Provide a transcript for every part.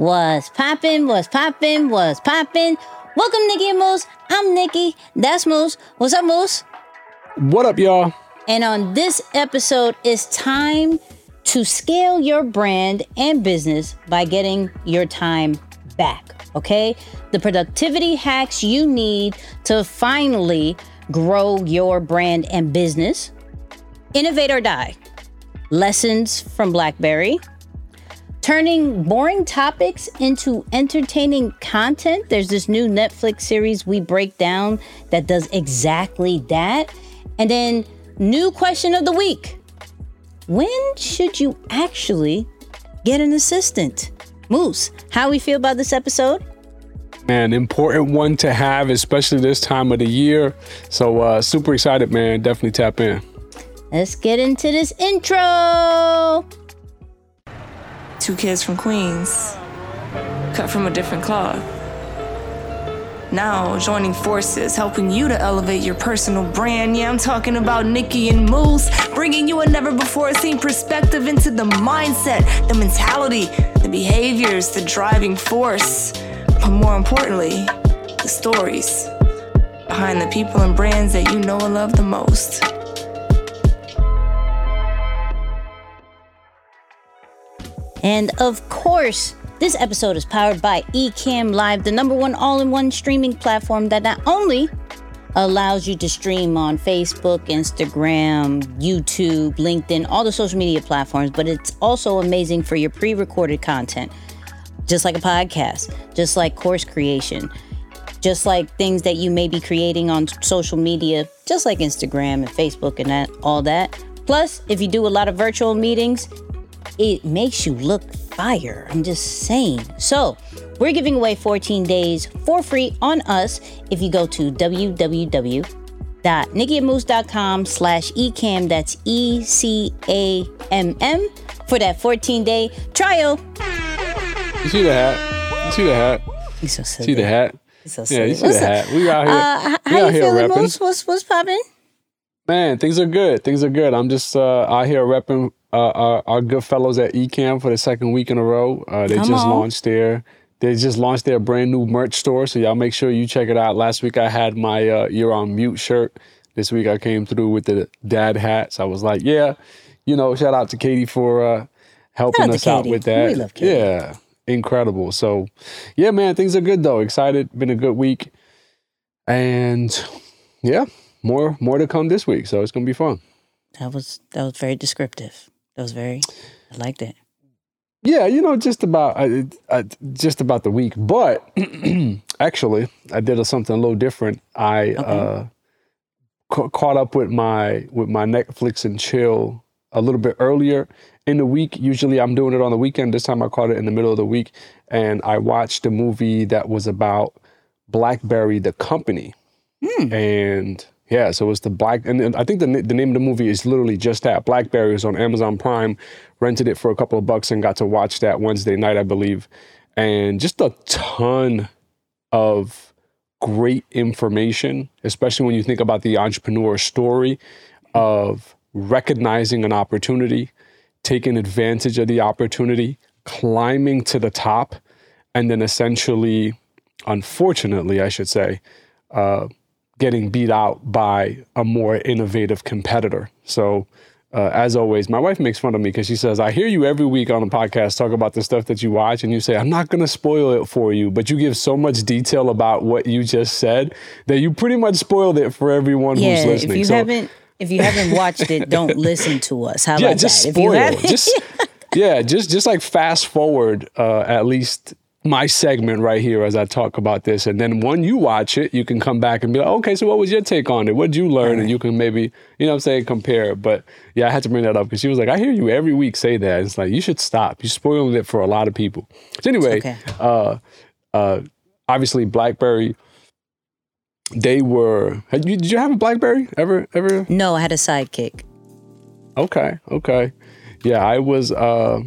Was poppin', was poppin', was poppin'. Welcome, Nicky and Moose. I'm Nicky. That's Moose. What's up, Moose? What up, y'all? And on this episode, it's time to scale your brand and business by getting your time back. Okay? The productivity hacks you need to finally grow your brand and business. Innovate or die. Lessons from Blackberry turning boring topics into entertaining content. There's this new Netflix series we break down that does exactly that. And then, new question of the week When should you actually get an assistant? Moose, how we feel about this episode? Man, important one to have, especially this time of the year. So, uh, super excited, man. Definitely tap in. Let's get into this intro. Two kids from Queens, cut from a different cloth. Now joining forces, helping you to elevate your personal brand. Yeah, I'm talking about Nicky and Moose, bringing you a never before seen perspective into the mindset, the mentality, the behaviors, the driving force, but more importantly, the stories behind the people and brands that you know and love the most. And of course, this episode is powered by Ecamm Live, the number one all in one streaming platform that not only allows you to stream on Facebook, Instagram, YouTube, LinkedIn, all the social media platforms, but it's also amazing for your pre recorded content, just like a podcast, just like course creation, just like things that you may be creating on social media, just like Instagram and Facebook and that, all that. Plus, if you do a lot of virtual meetings, it makes you look fire. I'm just saying. So, we're giving away 14 days for free on us if you go to www.nickyandmoose.com slash ecamm. That's E-C-A-M-M for that 14-day trial. You see the hat? You see the hat? He's so silly. See the hat? So Yeah, you see What's the hat. We out here. Uh, we how out you here feeling, repping. Moose? What's, what's popping? Man, things are good. Things are good. I'm just uh, out here repping uh, our, our good fellows at Ecamm for the second week in a row. Uh, they Come just on. launched their they just launched their brand new merch store. So y'all make sure you check it out. Last week I had my uh, "You're on Mute" shirt. This week I came through with the dad hats. I was like, yeah, you know, shout out to Katie for uh, helping us out with that. We love Katie. Yeah, incredible. So, yeah, man, things are good though. Excited. Been a good week, and yeah, more more to come this week. So it's gonna be fun. That was that was very descriptive. That was very, I liked it. Yeah, you know, just about uh, uh, just about the week. But actually, I did a, something a little different. I uh, ca- caught up with my with my Netflix and chill a little bit earlier in the week. Usually, I'm doing it on the weekend. This time, I caught it in the middle of the week, and I watched a movie that was about BlackBerry, the company, and yeah, so it's the Black, and and I think the the name of the movie is literally just that. BlackBerry is on Amazon Prime. Rented it for a couple of bucks and got to watch that Wednesday night, I believe, and just a ton of great information, especially when you think about the entrepreneur story of recognizing an opportunity, taking advantage of the opportunity, climbing to the top, and then essentially, unfortunately, I should say, uh, getting beat out by a more innovative competitor. So, uh, as always, my wife makes fun of me because she says, I hear you every week on the podcast talk about the stuff that you watch, and you say, I'm not going to spoil it for you, but you give so much detail about what you just said that you pretty much spoiled it for everyone Yeah, who's listening. if you so, haven't if you haven't watched it, don't listen to us. How yeah, about just that? spoil. If you haven't, just yeah, just just like fast forward uh, at least my segment right here as I talk about this, and then when you watch it, you can come back and be like, okay, so what was your take on it? What did you learn? And you can maybe you know what I'm saying compare. But yeah, I had to bring that up because she was like, I hear you every week say that. It's like you should stop. You're spoiling it for a lot of people. So anyway, okay. uh, uh, obviously BlackBerry. They were. Had you, did you have a BlackBerry ever? Ever? no, I had a sidekick. Okay, okay. Yeah, I was uh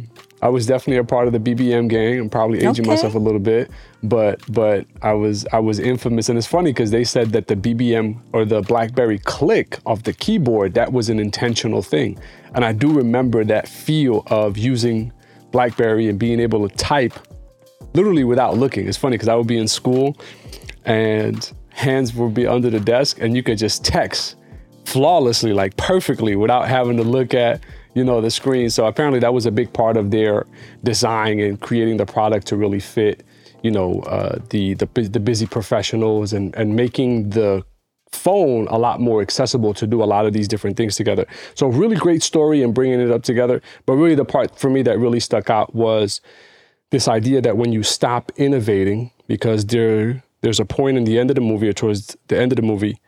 I was definitely a part of the BBM gang. I'm probably aging Okay. myself a little bit, but but I was I was infamous and it's funny because they said that the BBM or the BlackBerry click of the keyboard that was an intentional thing. And I do remember that feel of using BlackBerry and being able to type literally without looking. It's funny because I would be in school and hands would be under the desk and you could just text flawlessly, like perfectly without having to look at, you know, the screen. So apparently that was a big part of their design and creating the product to really fit, you know, uh, the, the, the busy professionals and, and making the phone a lot more accessible to do a lot of these different things together. So really great story and bringing it up together. But really the part for me that really stuck out was this idea that when you stop innovating, because there there's a point in the end of the movie or towards the end of the movie,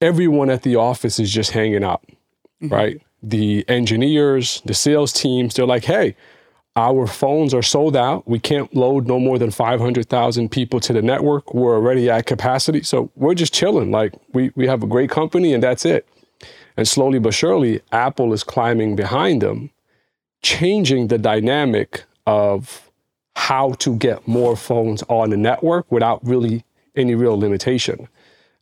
everyone at the office is just hanging out, mm-hmm. right? The engineers, the sales teams, they're like, hey, our phones are sold out. We can't load no more than 500,000 people to the network. We're already at capacity. So we're just chilling. Like we, we have a great company and that's it. And slowly but surely, Apple is climbing behind them, changing the dynamic of how to get more phones on the network without really any real limitation.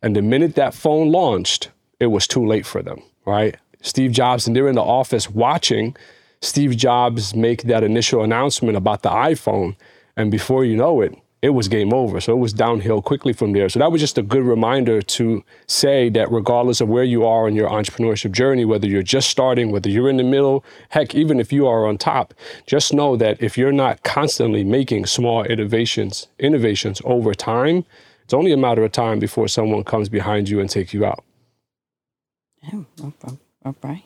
And the minute that phone launched, it was too late for them, right? Steve Jobs, and they're in the office watching Steve Jobs make that initial announcement about the iPhone. And before you know it, it was game over. So it was downhill quickly from there. So that was just a good reminder to say that regardless of where you are in your entrepreneurship journey, whether you're just starting, whether you're in the middle, heck, even if you are on top, just know that if you're not constantly making small innovations, innovations over time, it's only a matter of time before someone comes behind you and take you out. Oh, all right.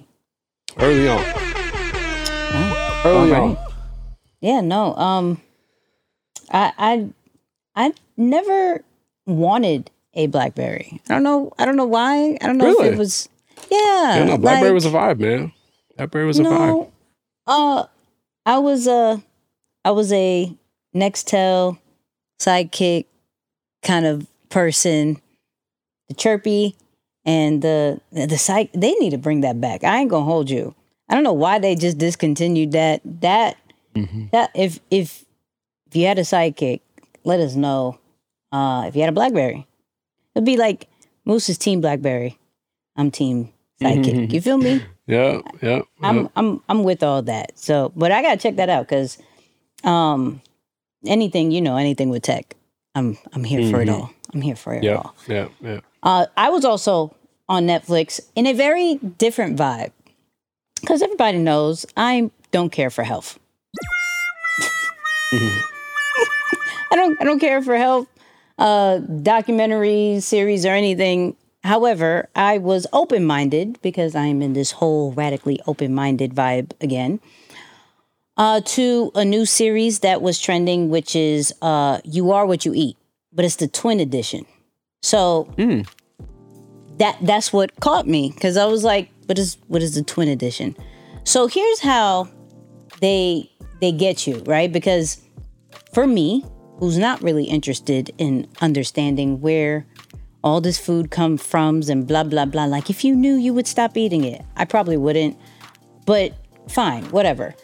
Early on. Oh, Early on. Yeah, no. Um I I I never wanted a BlackBerry. I don't know. I don't know why. I don't know really? if it was. Yeah, yeah no, BlackBerry like, was a vibe, man. BlackBerry was a no, vibe. Uh, I was a, I was a Nextel sidekick kind of person. The chirpy and the the site they need to bring that back. I ain't gonna hold you. I don't know why they just discontinued that. That mm-hmm. that if if if you had a sidekick, let us know uh, if you had a BlackBerry. It'd be like Moose's team BlackBerry. I'm team sidekick. Mm-hmm. You feel me? Yeah, yeah. I'm I'm I'm with all that. So, but I gotta check that out because um, anything you know, anything with tech, I'm I'm here mm-hmm. for it mm-hmm. all. I'm here for it yeah, all. Yeah, yeah. Uh, I was also on Netflix in a very different vibe because everybody knows I don't care for health. mm-hmm. I don't I don't care for health uh, documentary series or anything. However, I was open minded because I'm in this whole radically open minded vibe again. Uh, to a new series that was trending, which is uh, "You Are What You Eat," but it's the twin edition. So mm. that that's what caught me because I was like, "What is what is the twin edition?" So here's how they they get you right because for me, who's not really interested in understanding where all this food comes from and blah blah blah like if you knew you would stop eating it i probably wouldn't but fine whatever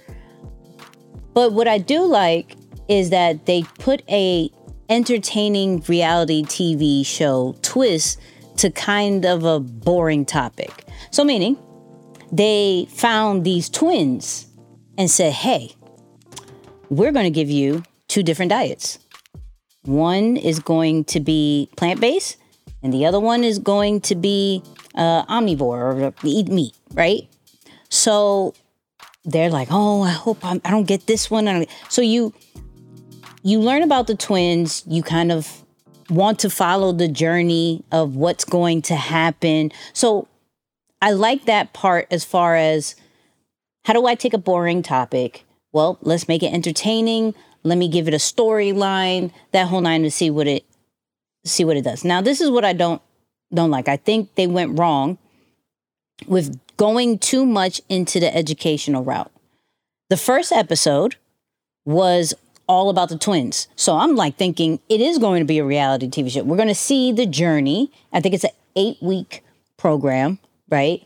but what i do like is that they put a entertaining reality tv show twist to kind of a boring topic so meaning they found these twins and said hey we're going to give you two different diets one is going to be plant based, and the other one is going to be uh, omnivore or eat meat, right? So they're like, oh, I hope I'm, I do not get this one. So you you learn about the twins. You kind of want to follow the journey of what's going to happen. So I like that part as far as how do I take a boring topic? Well, let's make it entertaining. Let me give it a storyline, that whole nine to see what it see what it does. Now, this is what I don't don't like. I think they went wrong with going too much into the educational route. The first episode was all about the twins. So I'm like thinking it is going to be a reality TV show. We're going to see the journey. I think it's an eight week program, right?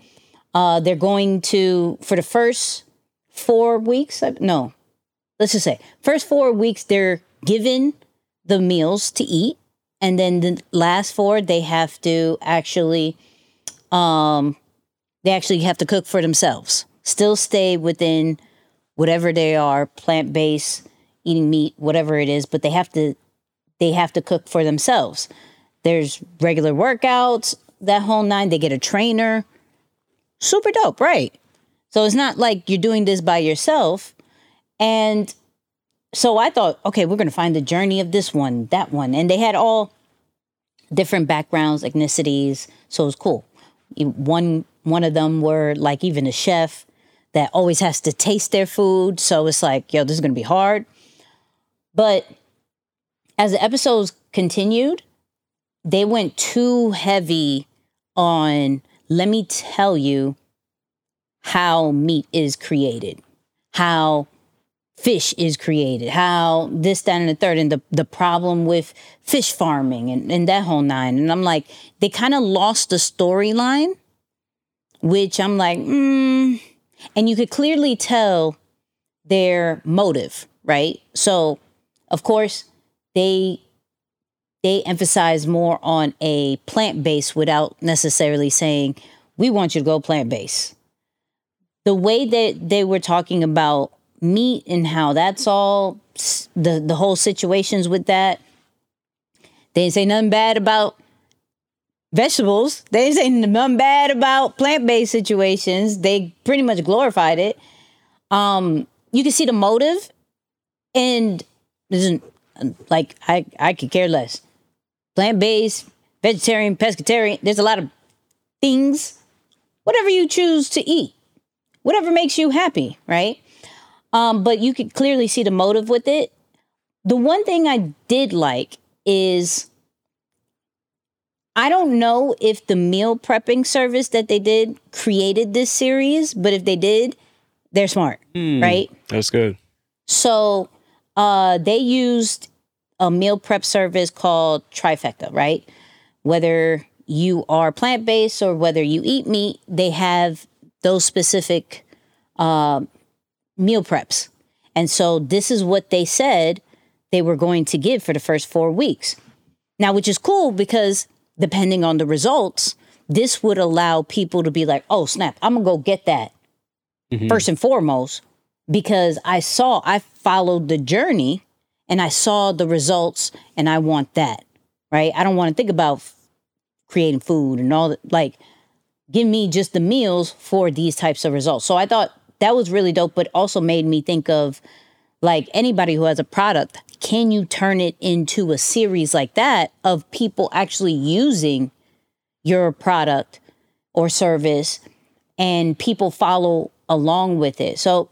Uh, they're going to, for the first four weeks, no, let's just say first four weeks they're given the meals to eat and then the last four they have to actually um they actually have to cook for themselves still stay within whatever they are plant-based eating meat, whatever it is, but they have to they have to cook for themselves. There's regular workouts, that whole nine. They get a trainer. Super dope, right? So it's not like you're doing this by yourself. And so I thought, okay, we're going to find the journey of this one, that one. And they had all different backgrounds, ethnicities. So it was cool. One one of them were like even a chef that always has to taste their food. So it's like, yo, this is gonna be hard. But as the episodes continued, they went too heavy on let me tell you how meat is created, how fish is created, how this, that, and the third, and the, the problem with fish farming and, and that whole nine. And I'm like, they kind of lost the storyline, which I'm like, mm. And you could clearly tell their motive, right? So, of course, they they emphasize more on a plant base without necessarily saying, we want you to go plant based. The way that they were talking about meat and how that's all the the whole situations with that. They didn't say nothing bad about vegetables. They didn't say nothing bad about plant based situations. They pretty much glorified it. Um, you can see the motive, and isn't like I I could care less. Plant based, vegetarian, pescatarian. There's a lot of things. Whatever you choose to eat, whatever makes you happy, right? Um, but you could clearly see the motive with it. The one thing I did like is I don't know if the meal prepping service that they did created this series, but if they did, they're smart, mm, right? That's good. So uh, they used a meal prep service called Trifecta, right? Whether you are plant based or whether you eat meat, they have those specific uh, meal preps. And so this is what they said they were going to give for the first four weeks. Now, which is cool because depending on the results, this would allow people to be like, oh, snap, I'm going to go get that mm-hmm. first and foremost because I saw, I followed the journey and I saw the results and I want that, right? I don't want to think about creating food and all that. Like, give me just the meals for these types of results. So I thought that was really dope, but also made me think of like anybody who has a product, can you turn it into a series like that of people actually using your product or service and people follow along with it? So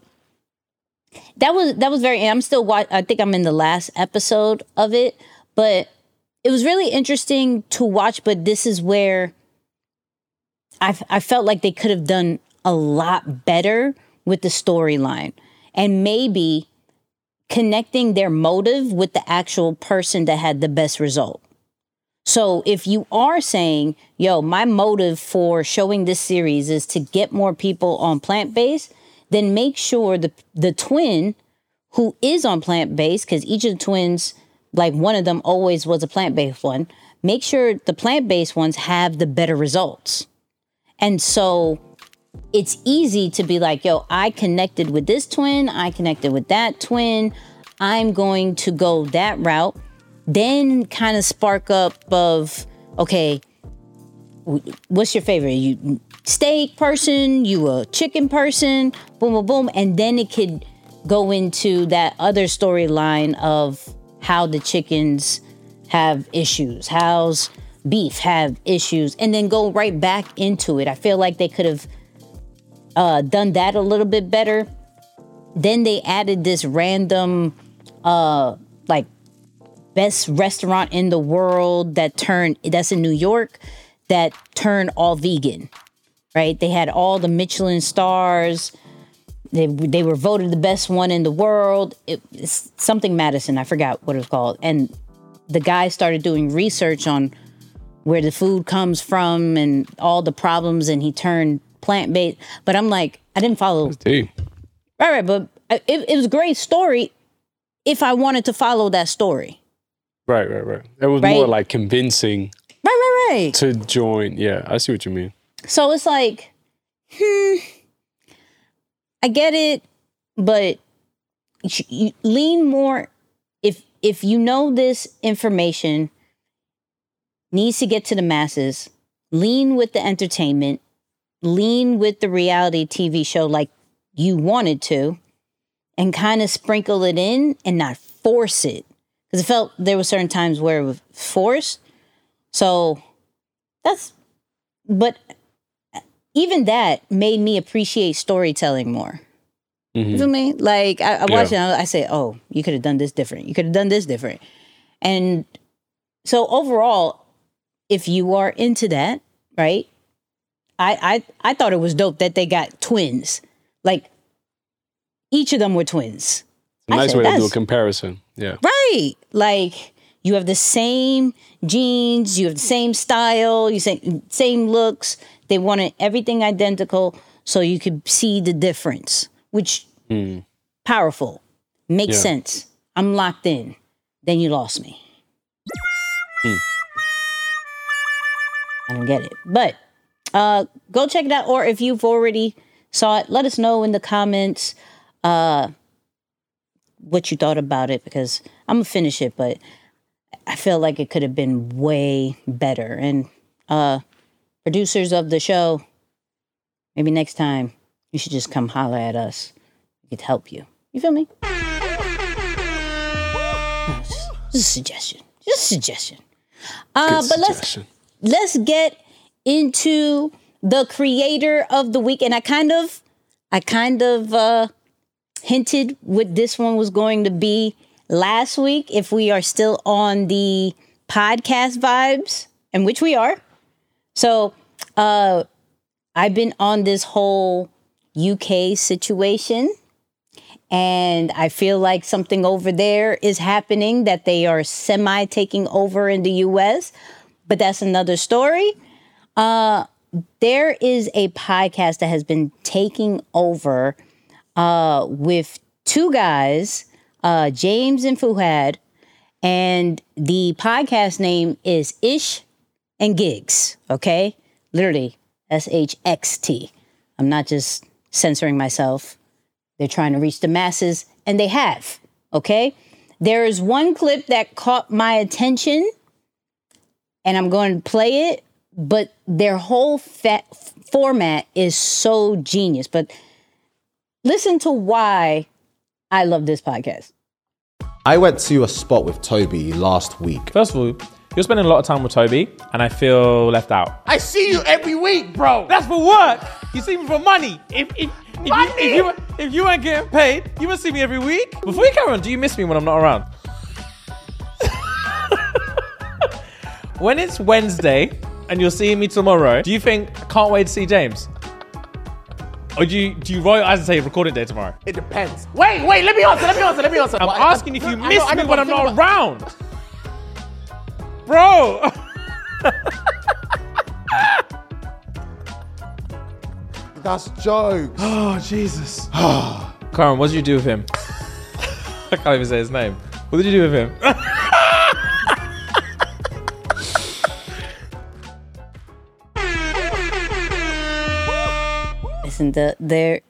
that was that was very I'm still Watch, I think I'm in the last episode of it, but it was really interesting to watch, but this is where I I felt like they could have done a lot better with the storyline and maybe connecting their motive with the actual person that had the best result. So if you are saying, yo, my motive for showing this series is to get more people on plant based, then make sure the the twin who is on plant based, because each of the twins, like one of them always was a plant based one, make sure the plant based ones have the better results. And so it's easy to be like, yo, I connected with this twin, I connected with that twin. I'm going to go that route. Then kind of spark up of, okay, what's your favorite? You steak person, you a chicken person, boom, boom, boom. And then it could go into that other storyline of how the chickens have issues, how's beef have issues, and then go right back into it. I feel like they could have uh, done that a little bit better. Then they added this random, uh, like best restaurant in the world that turned that's in New York that turned all vegan. Right? They had all the Michelin stars. They they were voted the best one in the world. It, it's something Madison. I forgot what it was called. And the guy started doing research on where the food comes from and all the problems, and he turned plant based. But I'm like, I didn't follow. Right, right. But it, it was a great story if I wanted to follow that story. Right, right, right. It was right? more like convincing. Right, right, right. To join. Yeah, I see what you mean. So it's like, hmm, I get it, but lean more if if you know this information needs to get to the masses lean with the entertainment lean with the reality tv show like you wanted to and kind of sprinkle it in and not force it. Because it felt there were certain times where it was forced. So that's but even that made me appreciate storytelling more you feel mm-hmm. me? Like I, I watch it, and I say, "Oh, you could have done this different. You could have done this different." And so overall, if you are into that, right? I I I thought it was dope that they got twins. Like each of them were twins. I nice said, way to do a comparison. Yeah. Right. Like you have the same genes, you have the same style, you same same looks. They wanted everything identical so you could see the difference, which powerful. Makes Yeah. sense. I'm locked in. Then you lost me. I don't get it. But uh go check it out or if you've already saw it, let us know in the comments uh what you thought about it because I'm gonna finish it, but I feel like it could have been way better. And uh producers of the show, maybe next time you should just come holler at us. We could help you. You feel me? No, just, just a suggestion. Just a suggestion. Uh, Good but let's let's get into the creator of the week and i kind of i kind of uh hinted what this one was going to be last week if we are still on the podcast vibes and which we are so uh i've been on this whole uk situation and I feel like something over there is happening that they are semi taking over in the US, but that's another story. Uh, there is a podcast that has been taking over uh, with two guys, uh, James and Fuhad, and the podcast name is Ish and Gigs, okay? Literally, S H X T. I'm not just censoring myself. They're trying to reach the masses, and they have. Okay. There is one clip that caught my attention, and I'm going to play it, but their whole fa- format is so genius. But listen to why I love this podcast. I went to a spot with Toby last week. First of all, you're spending a lot of time with Toby, and I feel left out. I see you every week, bro. That's for work. You see me for money. If if if Money? you, if you if you weren't getting paid, you would see me every week. Before you carry on, do you miss me when I'm not around? when it's Wednesday and you're seeing me tomorrow, do you think I can't wait to see James? Or do you do you roll your eyes and say recording day tomorrow? It depends. Wait, wait. Let me answer. Let me answer. Let me answer. I'm Well, I- asking if you I miss I know me what when I'm not about- around. Bro. That's jokes. Oh Jesus. Karen, what did you do with him? I can't even say his name. What did you do with him? Listen, the, their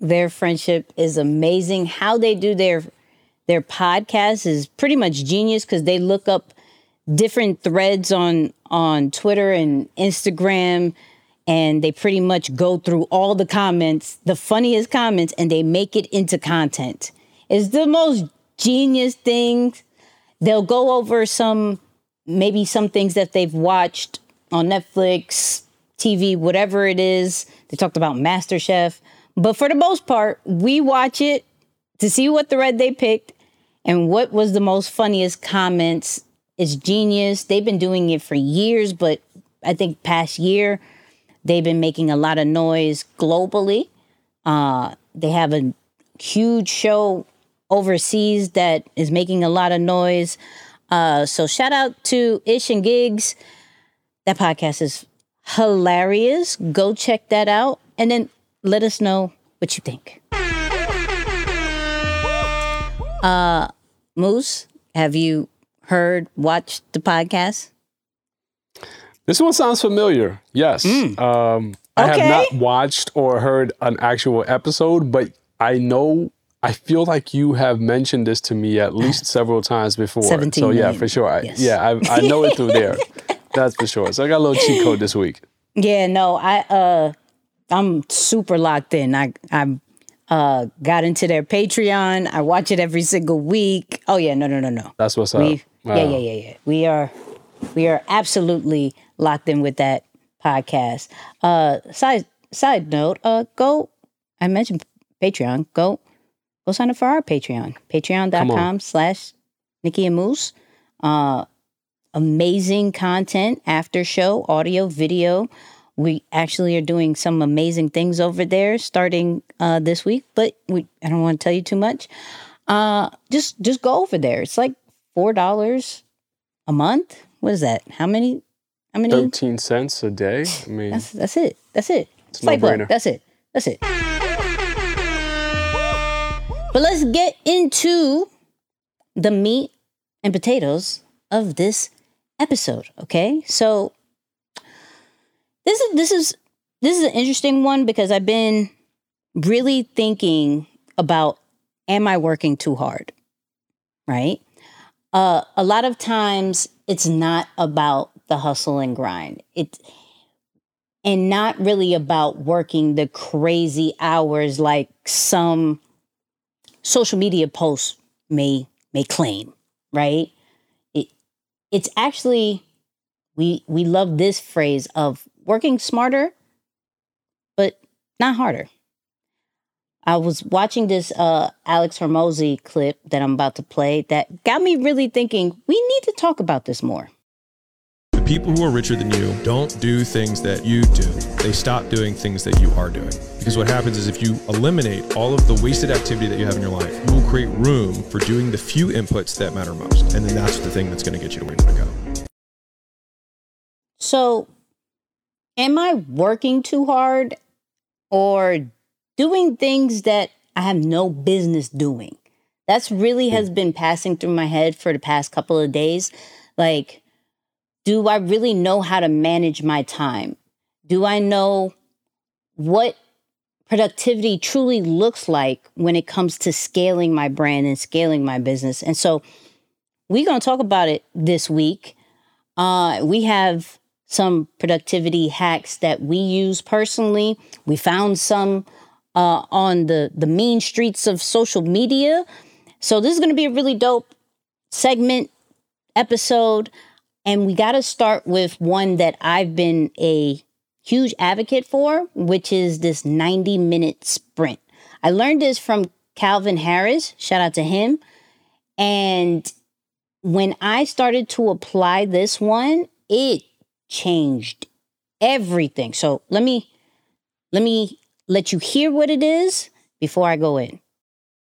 their friendship is amazing. How they do their their podcast is pretty much genius because they look up different threads on on Twitter and Instagram, and they pretty much go through all the comments, the funniest comments, and they make it into content. It's the most genius thing. They'll go over some maybe some things that they've watched on Netflix, TV, whatever it is. They talked about MasterChef. But for the most part, we watch it to see what thread they picked and what was the most funniest comments. It's genius. They've been doing it for years, but I think past year they've been making a lot of noise globally. Uh, they have a huge show overseas that is making a lot of noise. Uh, so shout out to Ish and Gigs. That podcast is hilarious. Go check that out and then let us know what you think. Uh, Moose, have you heard, watched the podcast? This one sounds familiar. Yes. Um, I Okay. have not watched or heard an actual episode, but I know I feel like you have mentioned this to me at least several times before. 17 So yeah, million. for sure. I, Yes. Yeah, I, I know it through there. That's for sure. So I got a little cheat code this week. Yeah, no, I uh I'm super locked in. I I'm uh got into their Patreon. I watch it every single week. Oh yeah, no no no no. That's what's up. We Wow. yeah, yeah, yeah, yeah. We are we are absolutely locked in with that podcast. Uh side side note, uh go I mentioned Patreon. Go go sign up for our Patreon. Patreon.com slash Nicky and Moose. Uh amazing content after show, audio, video. We actually are doing some amazing things over there starting uh this week, but we I don't want to tell you too much. Uh just just go over there. It's like four dollars a month. What is that? How many how many 13 cents a day. I mean, that's that's it. That's it. It's, a like what? That's it. That's it. But let's get into the meat and potatoes of this episode, okay? So this is this is this is an interesting one because I've been really thinking about am I working too hard? Right? Uh a lot of times it's not about the hustle and grind. It and not really about working the crazy hours like some social media posts may may claim, right? It it's actually we we love this phrase of working smarter but not harder. I was watching this uh Alex Hormozi clip that I'm about to play that got me really thinking we need to talk about this more. The people who are richer than you don't do things that you do. They stop doing things that you are doing. Because what happens is if you eliminate all of the wasted activity that you have in your life, you will create room for doing the few inputs that matter most. And then that's the thing that's going to get you to where you want to go. So, am I working too hard or doing things that I have no business doing? That's really has been passing through my head for the past couple of days. Like, do I really know how to manage my time? Do I know what productivity truly looks like when it comes to scaling my brand and scaling my business? And so, we're going to talk about it this week. Uh, we have some productivity hacks that we use personally. We found some uh, on the the mean streets of social media. So this is going to be a really dope segment episode, and we got to start with one that I've been a huge advocate for, which is this 90 minute sprint. I learned this from Calvin Harris. Shout out to him. And when I started to apply this one, it changed everything. So let me let me let you hear what it is before I go in.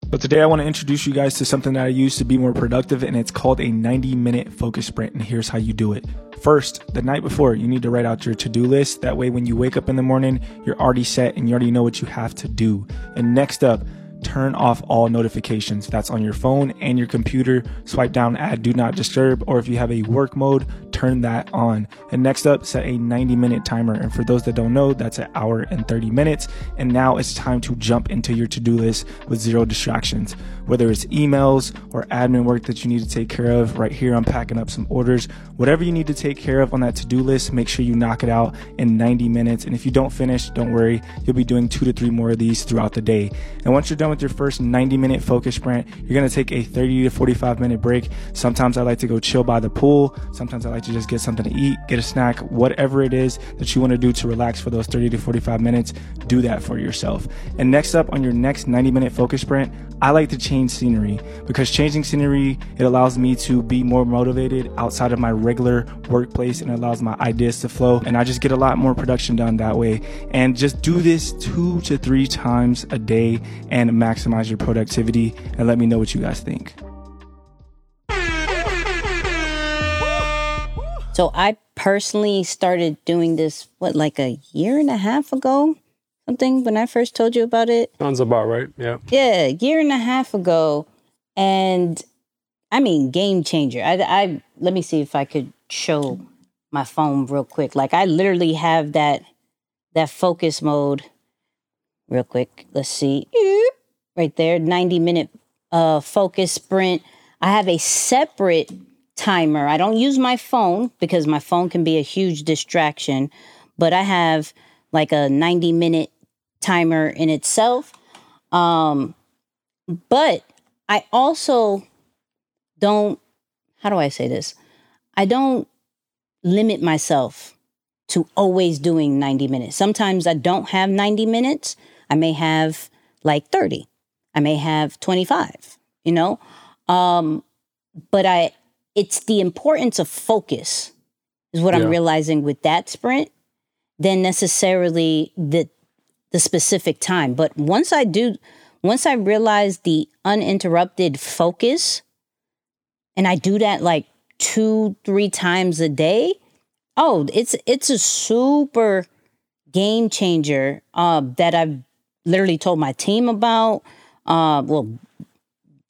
But today I want to introduce you guys to something that I use to be more productive, and it's called a 90 minute focus sprint. And here's how you do it. First, the night before, you need to write out your to do list. That way, when you wake up in the morning, you're already set and you already know what you have to do. And next up, turn off all notifications. That's on your phone and your computer. Swipe down, add do not disturb, or if you have a work mode, turn that on. And next up, set a 90 minute timer. And for those that don't know, that's an hour and 30 minutes. And now it's time to jump into your to do list with zero distractions. Whether it's emails or admin work that you need to take care of, right here, I'm packing up some orders. Whatever you need to take care of on that to do list, make sure you knock it out in 90 minutes. And if you don't finish, don't worry, you'll be doing two to three more of these throughout the day. And once you're done with your first 90 minute focus sprint, you're gonna take a 30 to 45 minute break. Sometimes I like to go chill by the pool. Sometimes I like to just get something to eat, get a snack, whatever it is that you wanna do to relax for those 30 to 45 minutes, do that for yourself. And next up on your next 90 minute focus sprint, I like to change scenery because changing scenery, it allows me to be more motivated outside of my regular workplace and allows my ideas to flow. And I just get a lot more production done that way. And just do this two to three times a day and maximize your productivity. And let me know what you guys think. So I personally started doing this what like a year and a half ago, something when I first told you about it. Sounds about right. Yeah. Yeah, a year and a half ago, and I mean game changer. I, I let me see if I could show my phone real quick. Like I literally have that that focus mode. Real quick, let's see. right there, 90 minute uh, focus sprint. I have a separate timer. I don't use my phone because my phone can be a huge distraction, but I have like a 90 minute timer in itself. Um, but I also don't, how do I say this? I don't limit myself to always doing 90 minutes. Sometimes I don't have 90 minutes. I may have like 30. I may have 25, you know? Um, but I it's the importance of focus is what Yeah. I'm realizing with that sprint than necessarily the the specific time. But once I do once I realize the uninterrupted focus and I do that like two, three times a day, oh, it's it's a super game changer uh, that I've literally told my team about. Uh, well,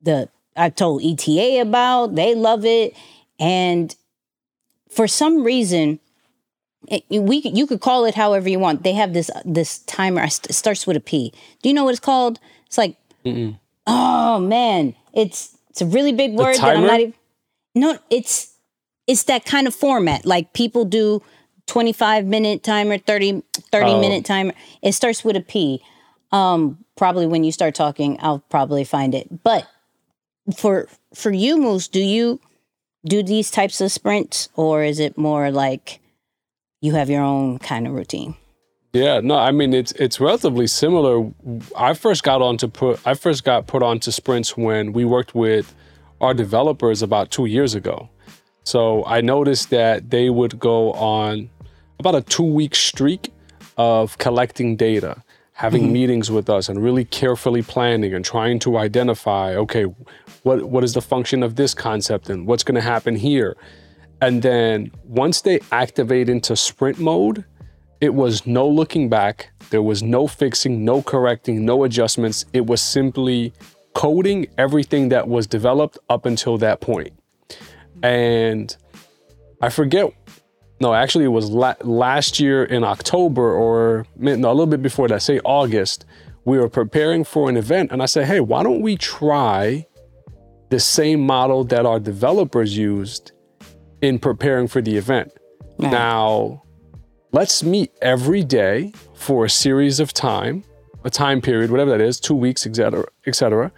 the I told ETA about. They love it, and for some reason, it, we you could call it however you want. They have this this timer. It starts with a P. Do you know what it's called? It's like, oh man, it's it's a really big word that I'm not even. No, it's it's that kind of format. Like people do 25 minute timer, 30, 30 Oh. minute timer. It starts with a P. Um, probably when you start talking, I'll probably find it. But for for you, Moose, do you do these types of sprints or is it more like you have your own kind of routine? Yeah, no, I mean it's it's relatively similar. I first got on to put I first got put onto sprints when we worked with our developers about two years ago. So I noticed that they would go on about a two week streak of collecting data, having mm-hmm. meetings with us, and really carefully planning and trying to identify okay, what what is the function of this concept and what's going to happen here. And then once they activate into sprint mode, it was no looking back. There was no fixing, no correcting, no adjustments. It was simply coding everything that was developed up until that point. And I forget, no, actually, it was la- last year in October or no, a little bit before that, say August. We were preparing for an event, and I said, hey, why don't we try the same model that our developers used in preparing for the event? Now, let's meet every day for a series of time, a time period, whatever that is, two weeks, et cetera, et cetera.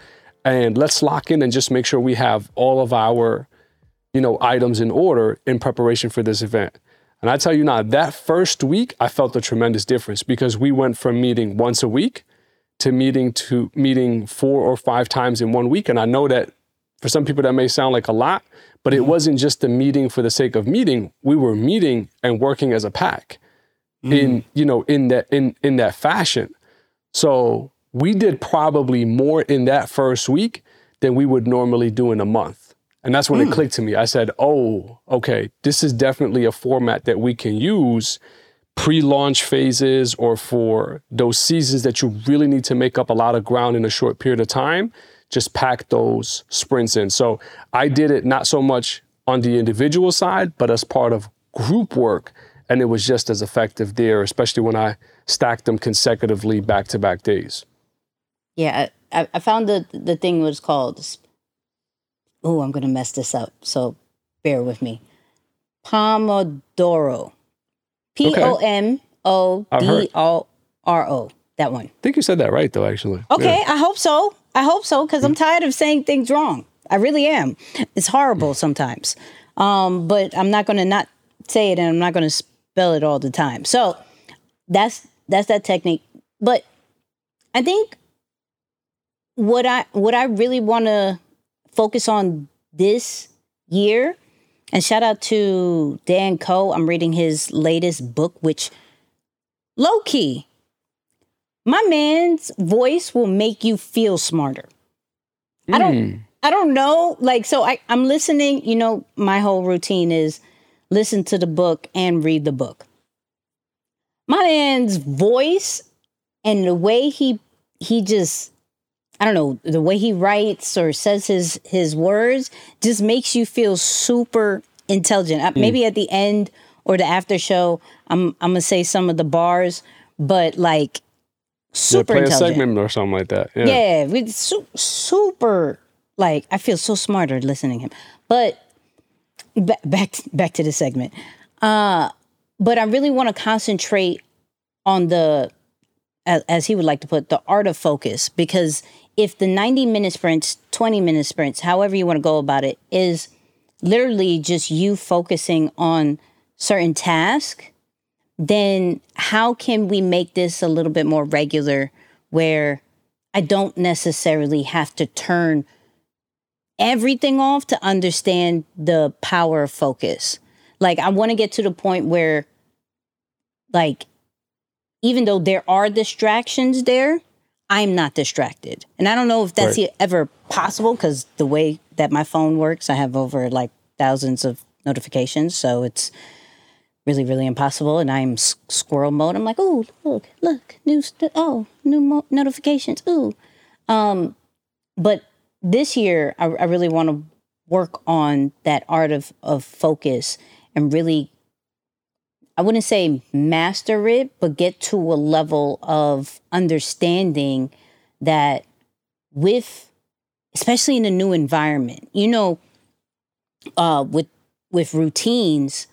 And let's lock in and just make sure we have all of our, you know, items in order in preparation for this event. And I tell you now, that first week, I felt a tremendous difference because we went from meeting once a week to meeting to meeting four or five times in one week. And I know that for some people that may sound like a lot, but it mm-hmm. wasn't just a meeting for the sake of meeting. We were meeting and working as a pack in mm. you know in that in in that fashion. So we did probably more in that first week than we would normally do in a month. And that's when it mm. clicked to me. I said, "Oh, okay, this is definitely a format that we can use pre-launch phases or for those seasons that you really need to make up a lot of ground in a short period of time, just pack those sprints in. So I did it not so much on the individual side, but as part of group work. And it was just as effective there, especially when I stacked them consecutively back to back days. Yeah, I, I- found that the thing was called. Oh, I'm gonna mess this up. So bear with me. Pomodoro. P O M O D. O R O. That one. I think you said that right, though, actually. Okay, Yeah. I hope so. I hope so because I'm tired of saying things wrong. I really am. It's horrible sometimes. Um, but I'm not going to not say it and I'm not going to spell it all the time. So that's that's that technique. But I think what I what I really want to focus on this year and shout out to Dan Koe. I'm reading his latest book which low key my man's voice will make you feel smarter. I don't I don't know. Like so I, I'm listening, you know, my whole routine is listen to the book and read the book. My man's voice and the way he he just I don't know, the way he writes or says his his words just makes you feel super intelligent. Uh, Maybe at the end or the after show, I'm I'm gonna say some of the bars, but like super play a intelligent. segment or something like that. Yeah. Yeah, we su- super like I feel so smarter listening to him. But ba- back back to the segment. Uh but I really want to concentrate on the as, as he would like to put the art of focus because if the 90 minute sprints, 20 minute sprints, however you want to go about it is literally just you focusing on certain task, then how can we make this a little bit more regular where I don't necessarily have to turn everything off to understand the power of focus. Like I want to get to the point where like even though there are distractions there, I'm not distracted. And I don't know if that's Right. ever possible cuz the way that my phone works, I have over like thousands of notifications, so it's really really impossible and i'm squirrel mode. I'm like oh look look new st- oh new mo- notifications ooh. Um but this year i, I really want to work on that art of of focus and really i wouldn't say master it but get to a level of understanding that with especially in a new environment you know uh with with routines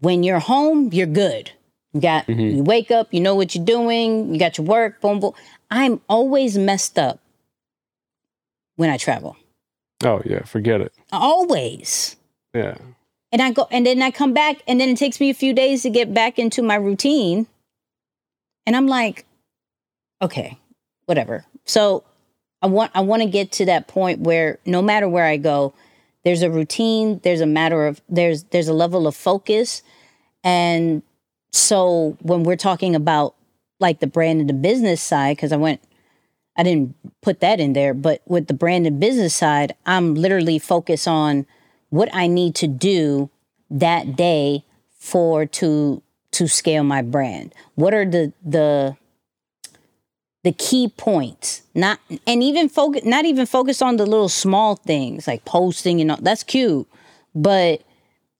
when you're home, you're good. You got mm-hmm. you wake up, you know what you're doing, you got your work, boom, boom. I'm always messed up when I travel. Oh yeah, forget it. Always. Yeah. And I go and then I come back and then it takes me a few days to get back into my routine. And I'm like, okay, whatever. So I want I want to get to that point where no matter where I go, there's a routine, there's a matter of there's there's a level of focus. And so when we're talking about like the brand and the business side, because I went I didn't put that in there, but with the brand and business side, I'm literally focused on what I need to do that day for to to scale my brand. What are the the the key points? Not and even focus not even focus on the little small things like posting and all that's cute, but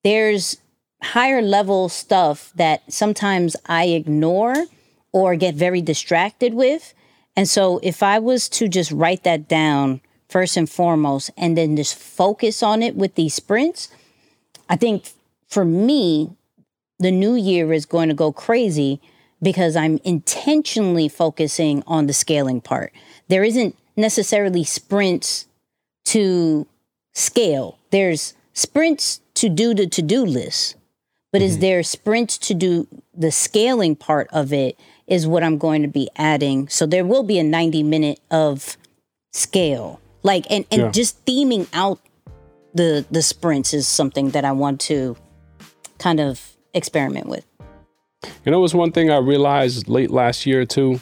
there's higher level stuff that sometimes I ignore or get very distracted with. And so if I was to just write that down first and foremost and then just focus on it with these sprints, I think for me, the new year is going to go crazy because I'm intentionally focusing on the scaling part. There isn't necessarily sprints to scale. There's sprints to do the to-do list. But is mm-hmm. there sprints to do the scaling part of it is what I'm going to be adding. So there will be a 90 minute of scale. Like and, and Yeah. just theming out the the sprints is something that I want to kind of experiment with. You know, it was one thing I realized late last year too,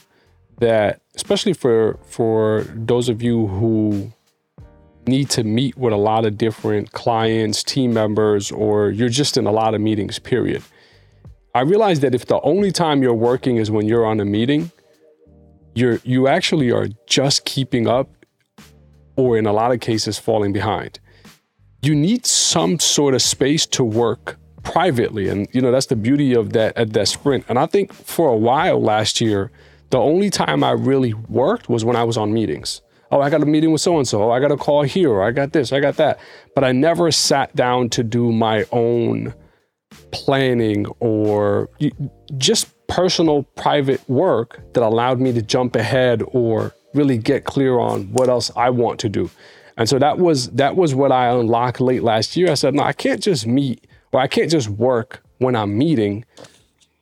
that especially for for those of you who need to meet with a lot of different clients, team members, or you're just in a lot of meetings, period. I realized that if the only time you're working is when you're on a meeting, you're you actually are just keeping up or in a lot of cases falling behind. You need some sort of space to work privately and you know that's the beauty of that at that sprint. And I think for a while last year, the only time I really worked was when I was on meetings. Oh, I got a meeting with so and so. Oh, I got a call here. Oh, I got this. I got that. But I never sat down to do my own planning or just personal private work that allowed me to jump ahead or really get clear on what else I want to do. And so that was that was what I unlocked late last year. I said, no, I can't just meet or I can't just work when I'm meeting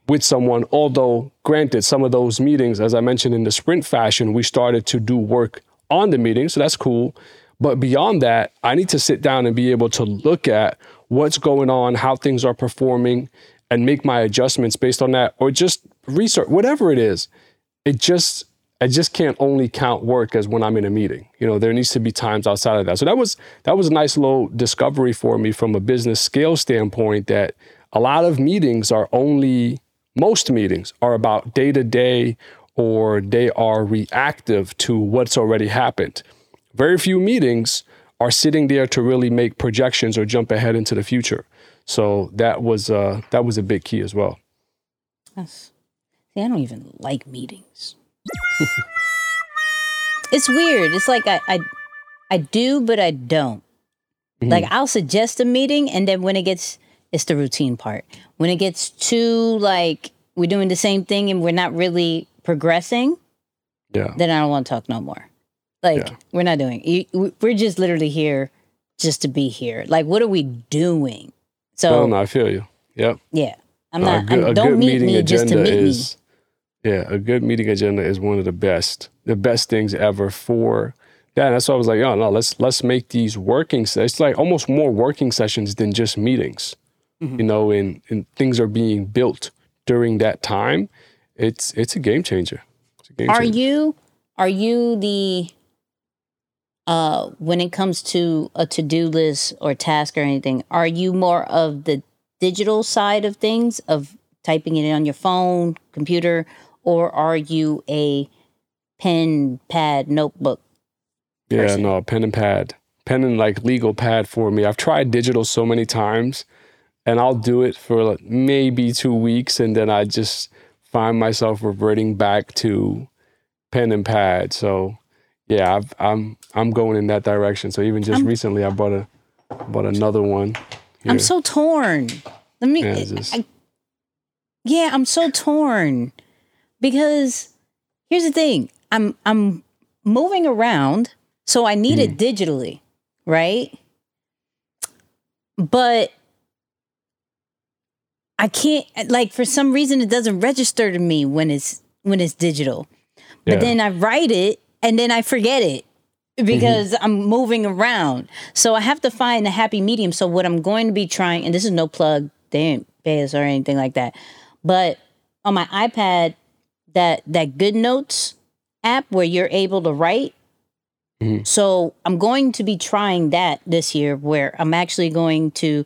with someone. Although, granted, some of those meetings, as I mentioned in the sprint fashion, we started to do work on the meeting. So that's cool. But beyond that, I need to sit down and be able to look at what's going on, how things are performing, and make my adjustments based on that, or just research, whatever it is. It just, I just can't only count work as when I'm in a meeting. You know, there needs to be times outside of that. So that was that was a nice little discovery for me from a business scale standpoint that a lot of meetings are only most meetings are about day to day or they are reactive to what's already happened. Very few meetings are sitting there to really make projections or jump ahead into the future. So that was uh, that was a big key as well. That's, see, I don't even like meetings. it's weird. It's like I, I, I do, but I don't. Mm-hmm. Like I'll suggest a meeting, and then when it gets, it's the routine part. When it gets too like we're doing the same thing and we're not really progressing, Yeah. then I don't want to talk no more. Like Yeah. we're not doing. we- We're just literally here, just to be here. Like what are we doing? So No, no, I feel you. Yep. yeah, I'm No, not. a good, I'm, a don't good meet meeting me just to agenda meet me. Is yeah a good meeting agenda is one of the best the best things ever for that. That's why i was like oh no let's let's make these working se- it's like almost more working sessions than just meetings. Mm-hmm. you know and, and things are being built during that time. It's it's a game changer. It's a game Are changer. you are you the uh when it comes to a to-do list or task or anything, are you more of the digital side of things of typing it in on your phone, computer, or are you a pen, pad, notebook? Yeah, no, pen and pad. Pen and like legal pad for me. I've tried digital so many times and I'll do it for like maybe two weeks and then I just find myself reverting back to pen and pad. So yeah, I've, I'm I'm going in that direction. So even just recently I bought a bought another one. I'm so torn. Let me Yeah, just- I- yeah, I'm so torn because here's the thing. I'm I'm moving around, so I need Mm. it digitally, right? But I can't like for some reason it doesn't register to me when it's when it's digital. But Yeah. then I write it and then I forget it because I'm moving around. So I have to find a happy medium. So what I'm going to be trying, and this is no plug, they didn't pay us or anything like that. But on my iPad, that that GoodNotes app where you're able to write. Mhm. So I'm going to be trying that this year where I'm actually going to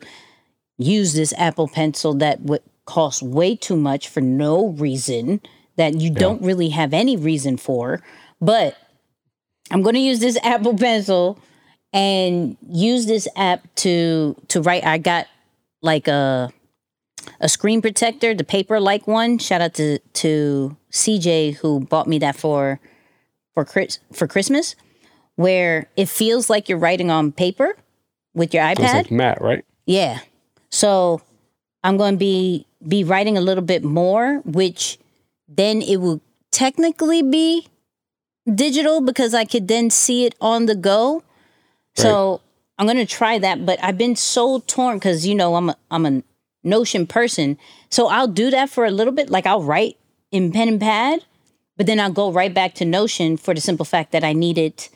use this Apple Pencil that would cost way too much for no reason that you don't really have any reason for. But I'm going to use this Apple Pencil and use this app to to write. I got like a a screen protector, the paper like one. Shout out to to CJ who bought me that for for Chris for Christmas, where it feels like you're writing on paper with your iPad. like Matt, right? Yeah. So I'm going to be be writing a little bit more, which then it will technically be digital because I could then see it on the go. So I'm going to try that, but I've been so torn cuz you know I'm a, I'm a Notion person. So I'll do that for a little bit like I'll write in pen and pad, but then I'll go right back to Notion for the simple fact that I need it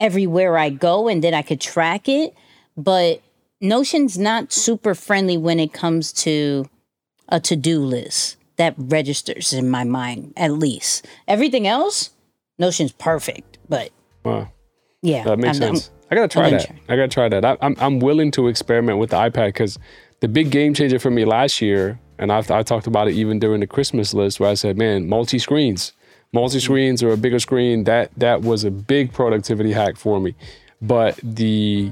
everywhere I go and then I could track it. But Notion's not super friendly when it comes to a to do list that registers in my mind, at least. Everything else, Notion's perfect. But Wow. yeah, That makes I'm- I'm- sense. I gotta try that. I gotta try that. I, I'm I'm willing to experiment with the iPad because the big game changer for me last year, and I I talked about it even during the Christmas list where I said, man, multi screens, multi screens or a bigger screen. That that was a big productivity hack for me. But the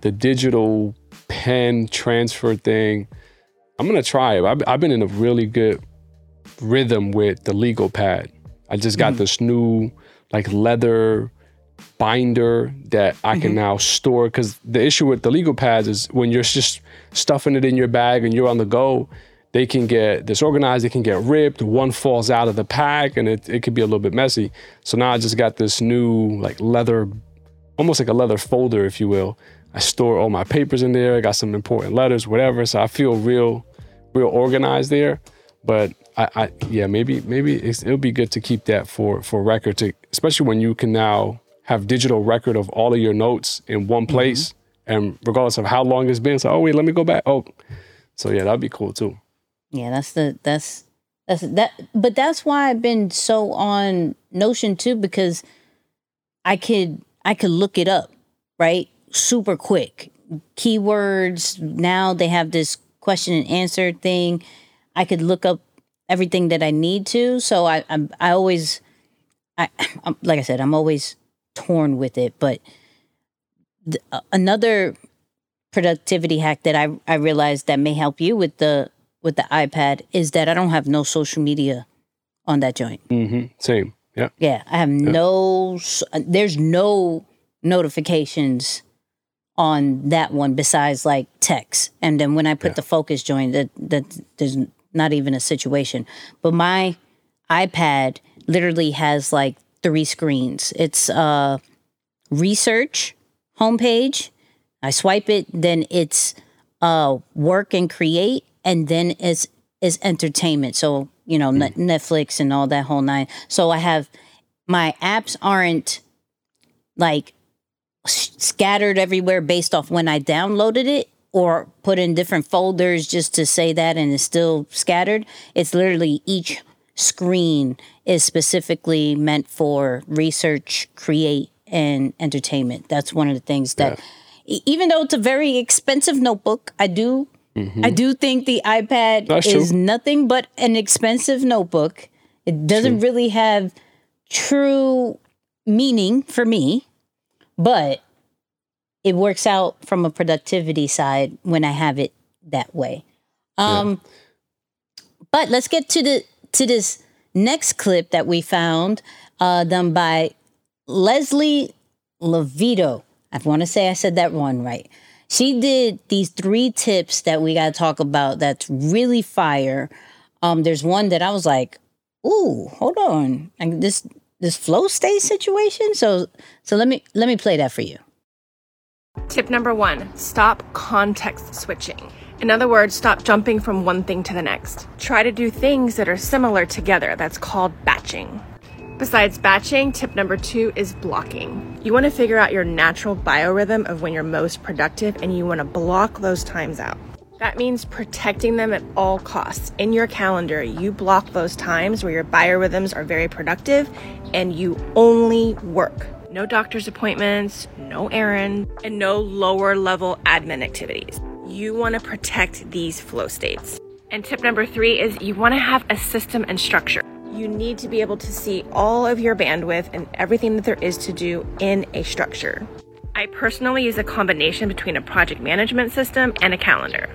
the digital pen transfer thing, I'm gonna try it. I've, I've been in a really good rhythm with the legal pad. I just got mm. this new like leather binder that I can mm-hmm. now store because the issue with the legal pads is when you're just stuffing it in your bag and you're on the go, they can get disorganized, they can get ripped, one falls out of the pack and it, it could be a little bit messy. So now I just got this new like leather, almost like a leather folder, if you will. I store all my papers in there, I got some important letters, whatever. So I feel real, real organized there. But I, I yeah, maybe maybe it's, it'll be good to keep that for for record, to especially when you can now have digital record of all of your notes in one mm-hmm. place, and regardless of how long it's been. So oh wait, let me go back. Oh, so yeah, that'd be cool too. Yeah, that's the that's that's that but that's why I've been so on Notion too because I could I could look it up, right? Super quick. Keywords, now they have this question and answer thing. I could look up everything that I need to. So I I'm, I always I I'm, like I said, I'm always torn with it, but th- uh, another productivity hack that I I realized that may help you with the with the iPad is that I don't have no social media on that joint. hmm Same, Yeah. Yeah, I have no. There's no notifications on that one besides like text, and then when I put the focus joint, that that there's not even a situation. But my iPad literally has like three screens. It's uh research homepage. I swipe it, then it's uh work and create, and then it's is entertainment. So you know Net- Netflix and all that whole nine. So I have my apps aren't like scattered everywhere based off when I downloaded it or put in different folders just to say that and it's still scattered. It's literally each screen is specifically meant for research, create, and entertainment. That's one of the things that, e- even though it's a very expensive notebook, I do. I do think the iPad That's is true. nothing but an expensive notebook. It doesn't really have true meaning for me, but it works out from a productivity side when I have it that way. Um but let's get to the to this next clip that we found uh done by Leslie Levito. I want to say I said that one right. She did these three tips that we got to talk about that's really fire. Um there's one that I was like, "Ooh, hold on. And this this flow state situation." So so let me let me play that for you. Tip number one stop context switching. In other words, stop jumping from one thing to the next. Try to do things that are similar together. That's called batching. Besides batching, tip number two is blocking. You want to figure out your natural biorhythm of when you're most productive and you want to block those times out. That means protecting them at all costs. In your calendar, you block those times where your biorhythms are very productive and you only work. No doctor's appointments, no errands, and no lower level admin activities. You want to protect these flow states. And tip number three is you want to have a system and structure. You need to be able to see all of your bandwidth and everything that there is to do in a structure. I personally use a combination between a project management system and a calendar.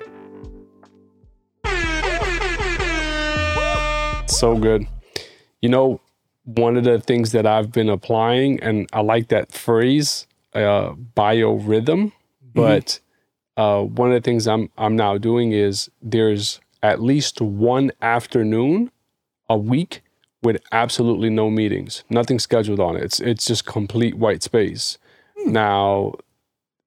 So good. You know, one of the things that I've been applying, and I like that phrase, uh, biorhythm. But uh, one of the things I'm I'm now doing is there's at least one afternoon a week with absolutely no meetings, nothing scheduled on it. It's it's just complete white space. Now,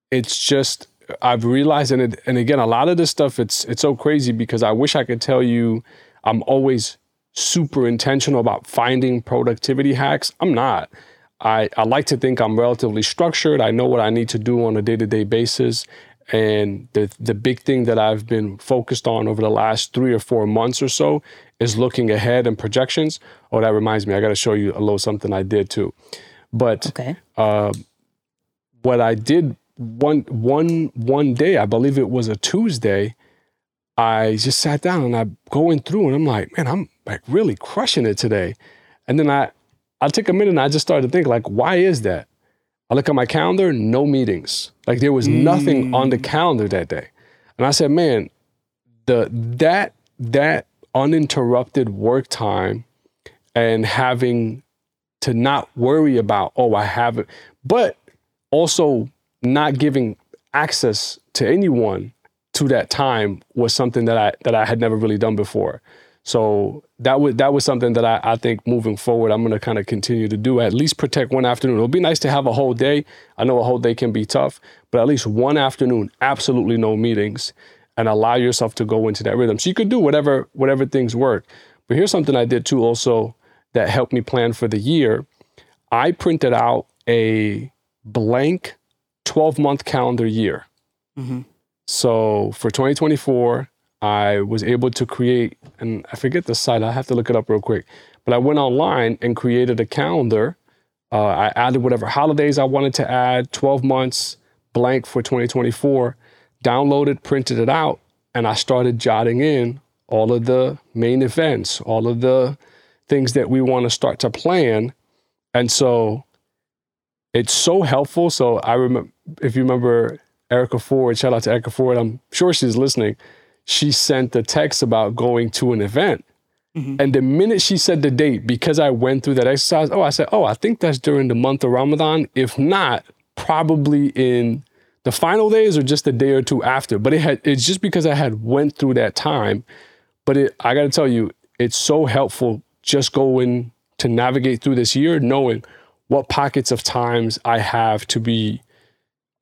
it's just I've realized, and it, and again, a lot of this stuff it's it's so crazy because I wish I could tell you I'm always super intentional about finding productivity hacks. I'm not. I, I like to think I'm relatively structured. I know what I need to do on a day to day basis. And the, the big thing that I've been focused on over the last three or four months or so is looking ahead and projections. Oh, that reminds me, I got to show you a little something I did too. But Okay. Uh, what I did one one one day, I believe it was a Tuesday, I just sat down and I'm going through and I'm like, man, I'm like really crushing it today. And then I I took a minute and I just started to think like, why is that? I look at my calendar, no meetings. Like there was nothing mm. on the calendar that day. And I said, man, the that that uninterrupted work time and having to not worry about, oh, I haven't, but also not giving access to anyone to that time was something that I that I had never really done before. So that was that was something that I, I think moving forward I'm gonna kind of continue to do. At least protect one afternoon. It'll be nice to have a whole day. I know a whole day can be tough, but at least one afternoon, absolutely no meetings, and allow yourself to go into that rhythm. So you could do whatever whatever things work. But here's something I did too also that helped me plan for the year. I printed out a blank 12 month calendar year. Mm-hmm. So for 2024, I was able to create, and I forget the site, I have to look it up real quick, but I went online and created a calendar. Uh, I added whatever holidays I wanted to add, 12 months blank for 2024, downloaded, printed it out, and I started jotting in all of the main events, all of the things that we want to start to plan. And so it's so helpful. So I remember, if you remember Erica Ford, shout out to Erica Ford, I'm sure she's listening. She sent the text about going to an event. Mm-hmm. And the minute she said the date, because I went through that exercise, oh, I said, oh, I think that's during the month of Ramadan. If not, probably in the final days or just a day or two after. But it had it's just because I had went through that time. But it, I got to tell you, it's so helpful just going to navigate through this year, knowing what pockets of times I have to be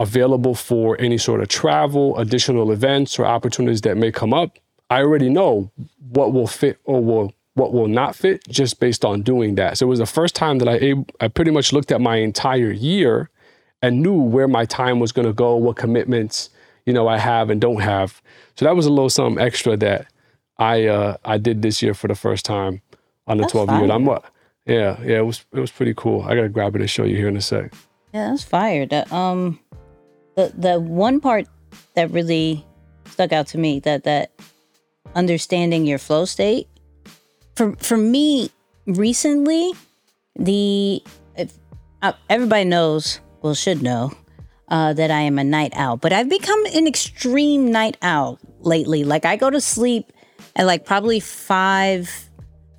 available for any sort of travel, additional events, or opportunities that may come up. I already know what will fit or will what will not fit just based on doing that. So it was the first time that I I pretty much looked at my entire year and knew where my time was going to go, what commitments you know I have and don't have. So that was a little something extra that I uh, I did this year for the first time on the That's 12 year. I'm what? Yeah, yeah, it was it was pretty cool. I gotta grab it and show you here in a sec. Yeah, that's fire. The um the the one part that really stuck out to me that that understanding your flow state for for me recently the if, uh, everybody knows well should know uh, that I am a night owl but I've become an extreme night owl lately. Like I go to sleep at like probably five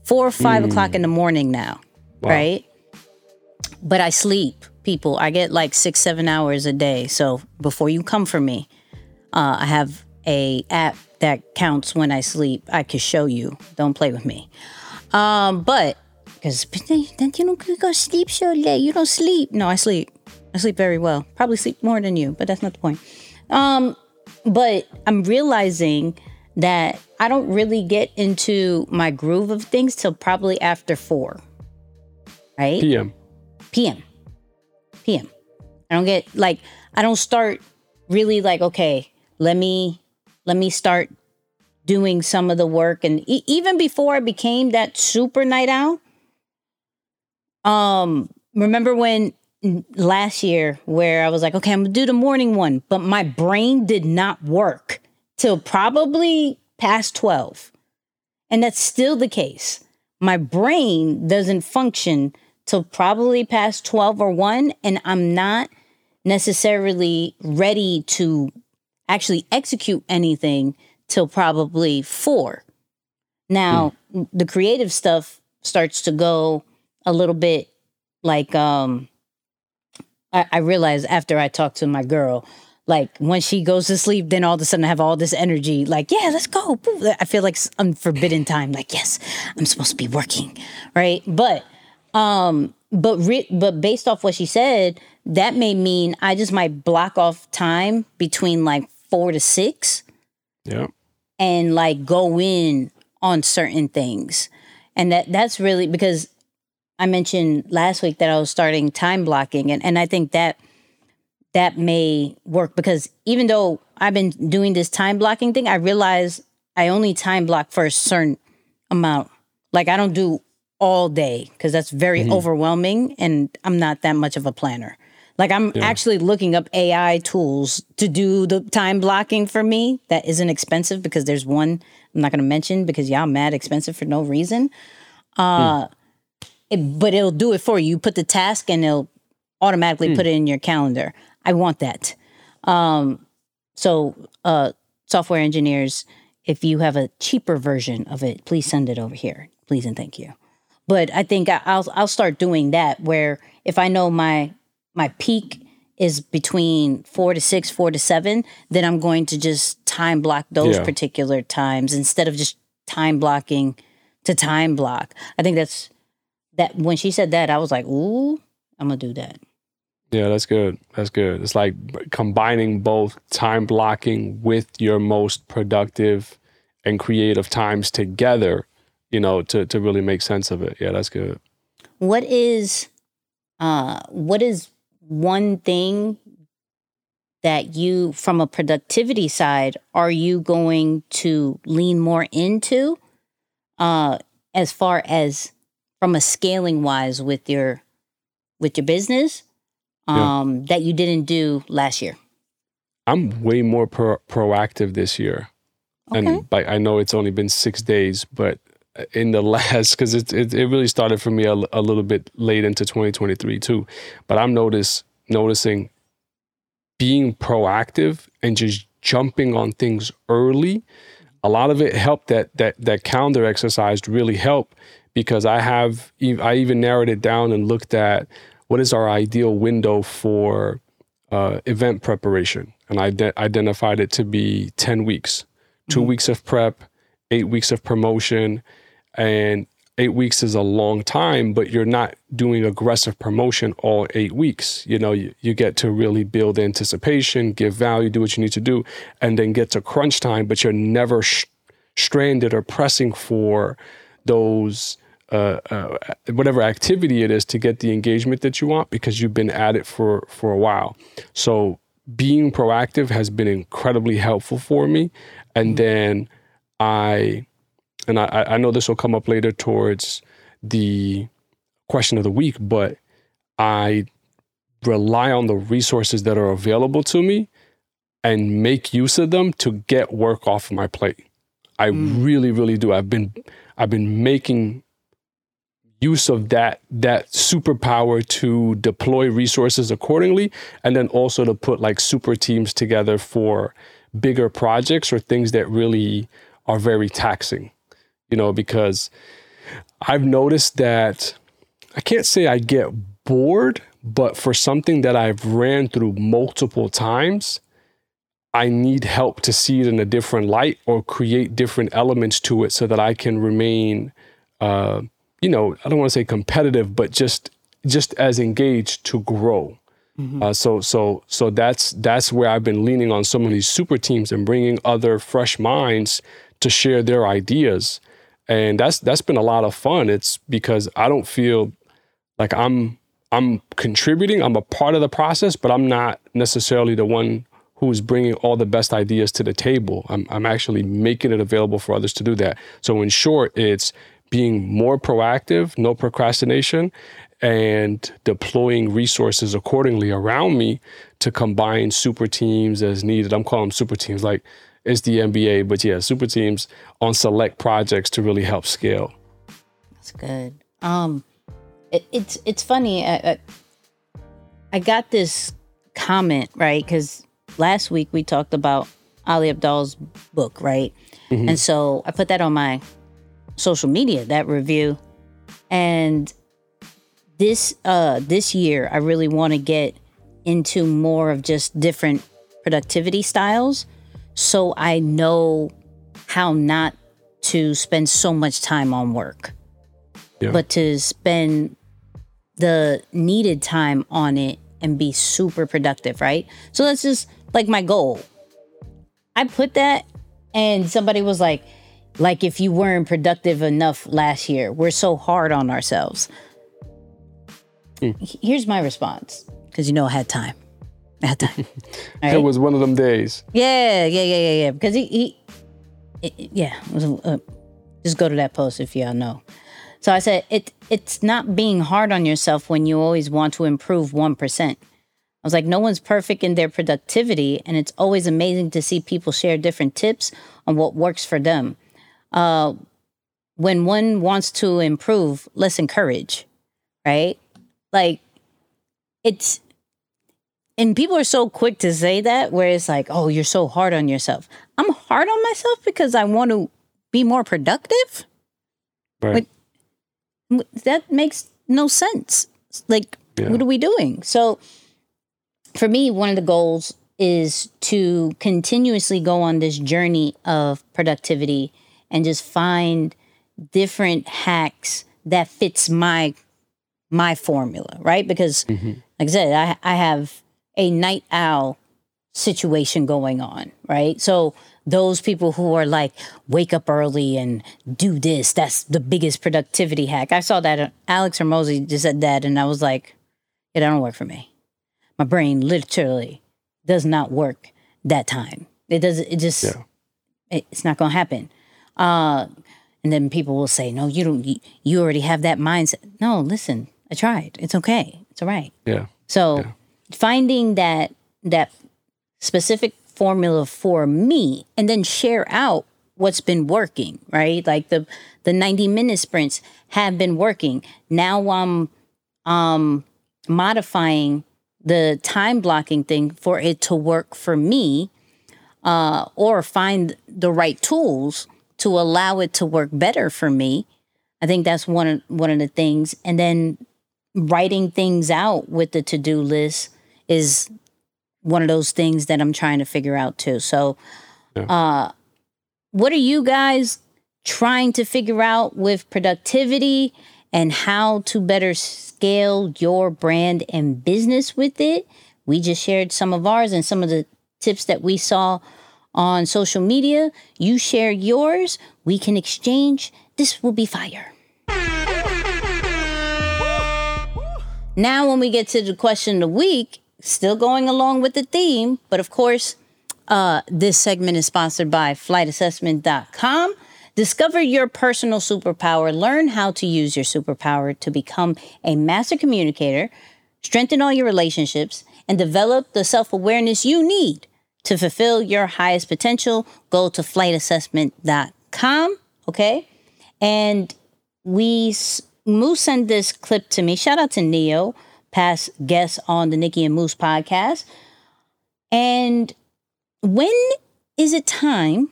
four or five o'clock in the morning now right? But I sleep, people. I get like six, seven hours a day. So before you come for me, uh, I have a app that counts when I sleep. I can show you. Don't play with me. Um, but because then you don't go sleep so late. You don't sleep. No, I sleep. I sleep very well. Probably sleep more than you, but that's not the point. Um, but I'm realizing that I don't really get into my groove of things till probably after four. Right? PM. PM. PM. I don't get like I don't start really like okay, let me let me start doing some of the work and e- even before I became that super night owl. Um remember when last year where I was like okay, I'm going to do the morning one, but my brain did not work till probably past 12. And that's still the case. My brain doesn't function till probably past 12 or 1 and I'm not necessarily ready to actually execute anything till probably 4. Now, the creative stuff starts to go a little bit like um I, I realized after I talked to my girl, like when she goes to sleep, then all of a sudden I have all this energy, like, yeah, let's go. I feel like unforbidden time, like, yes, I'm supposed to be working. Right. But um, but re- but based off what she said, that may mean I just might block off time between like four to six Yeah. and like go in on certain things. And that that's really because I mentioned last week that I was starting time blocking and, and I think that that may work because even though I've been doing this time blocking thing, I realize I only time block for a certain amount. Like I don't do all day because that's very overwhelming and I'm not that much of a planner. Like I'm actually looking up AI tools to do the time blocking for me that isn't expensive because there's one I'm not going to mention because y'all mad expensive for no reason. Uh it- but it'll do it for you. You put the task and it'll automatically put it in your calendar. I want that. Um so uh software engineers if you have a cheaper version of it, please send it over here. Please and thank you. But I think I'll I'll start doing that where if I know my my peak is between four to six, four to seven, then I'm going to just time block those Yeah. particular times instead of just time blocking to time block. I think that's that when she said that, I was like, ooh, I'm gonna do that. Yeah, that's good. That's good. It's like combining both time blocking with your most productive and creative times together, you know, to, to really make sense of it. Yeah, that's good. What is uh what is one thing that you from a productivity side are you going to lean more into uh as far as from a scaling wise with your with your business Yeah. um that you didn't do last year I'm way more pro- proactive this year. Okay. And like, I know it's only been six days, but in the last, because it, it, it really started for me a, a, little bit late into 2023 too. But I'm notice, noticing being proactive and just jumping on things early a lot of it helped that that that calendar exercise really helped because I have I even narrowed it down and looked at what is our ideal window for uh, event preparation, and I ide- identified it to be ten weeks, 2 weeks of prep, eight weeks of promotion, and eight weeks is a long time, but you're not doing aggressive promotion all eight weeks. You know, you, you get to really build anticipation, give value, do what you need to do, and then get to crunch time, but you're never sh- stranded or pressing for those. Uh, uh, whatever activity it is to get the engagement that you want because you've been at it for for a while so being proactive has been incredibly helpful for me and then i and I, I know this will come up later towards the question of the week, but I rely on the resources that are available to me and make use of them to get work off my plate. I hmm. really, really do. I've been I've been making use of that that superpower to deploy resources accordingly and then also to put like super teams together for bigger projects or things that really are very taxing you know, because I've noticed that I can't say I get bored, but for something that I've ran through multiple times, I need help to see it in a different light or create different elements to it so that I can remain, uh, you know, I don't want to say competitive, but just just as engaged to grow. Uh, so so so that's that's where I've been leaning on some of these super teams and bringing other fresh minds to share their ideas and that's that's been a lot of fun. It's because i don't feel like i'm i'm contributing. I'm a part of the process but i'm not necessarily the one who's bringing all the best ideas to the table. I'm, I'm actually making it available for others to do that. So in short it's being more proactive no procrastination and deploying resources accordingly around me to combine super teams as needed. I'm calling them super teams. Like it's the NBA, but yeah, super teams on select projects to really help scale. That's good. Um, it, it's it's funny. I, I, I got this comment right because last week we talked about Ali Abdaal's book, right? And so I put that on my social media, that review, and this uh this year I really want to get into more of just different productivity styles so I know how not to spend so much time on work, Yeah. but to spend the needed time on it and be super productive, right? So that's just like my goal. I put that, and somebody was like, like if you weren't productive enough last year, we're so hard on ourselves. Hmm. H- Here's my response because you know I had time. I had time. All It was one of them days. Yeah, yeah, yeah, yeah, yeah. Because he, he it, it- yeah, it was, uh, just go to that post if y'all know. So I said it. It's not being hard on yourself when you always want to improve one percent. I was like, no one's perfect in their productivity, and it's always amazing to see people share different tips on what works for them. Uh, when one wants to improve, let's encourage, right? Like, it's and people are so quick to say that where it's like oh you're so hard on yourself. I'm hard on myself because i want to be more productive? Right. W- that makes no sense. Like Yeah. what are we doing? So for me one of the goals is to continuously go on this journey of productivity and just find different hacks that fits my my formula right? Because mm-hmm. like i said I, I have a night owl situation going on right? So those people who are like wake up early and do this that's the biggest productivity hack. I saw that uh, Alex Hormozi just said that and i was like it don't work for me. My brain literally does not work that time. It does it just Yeah. it, it's not gonna happen. Uh and then people will say no you don't you, you already have that mindset. No listen i tried. It's okay. It's all right. Yeah. so finding that that specific formula for me and then share out what's been working, right? Like the the 90 minute sprints have been working. Now I'm um modifying the time blocking thing for it to work for me uh, or find the right tools to allow it to work better for me. I think that's one of one of the things. And then writing things out with the to-do list is one of those things that I'm trying to figure out too. So uh what are you guys trying to figure out with productivity and how to better scale your brand and business with it? We just shared some of ours and some of the tips that we saw on social media. You share yours, we can exchange. This will be fire. Now, when we get to the question of the week, still going along with the theme, but of course, uh, this segment is sponsored by flightassessment.com. Discover your personal superpower. Learn how to use your superpower to become a master communicator, strengthen all your relationships, and develop the self awareness you need to fulfill your highest potential. Go to flightassessment.com. Okay. And we, Moose sent this clip to me. Shout out to Neo, past guest on the Nicky and Moose podcast. And when is it time,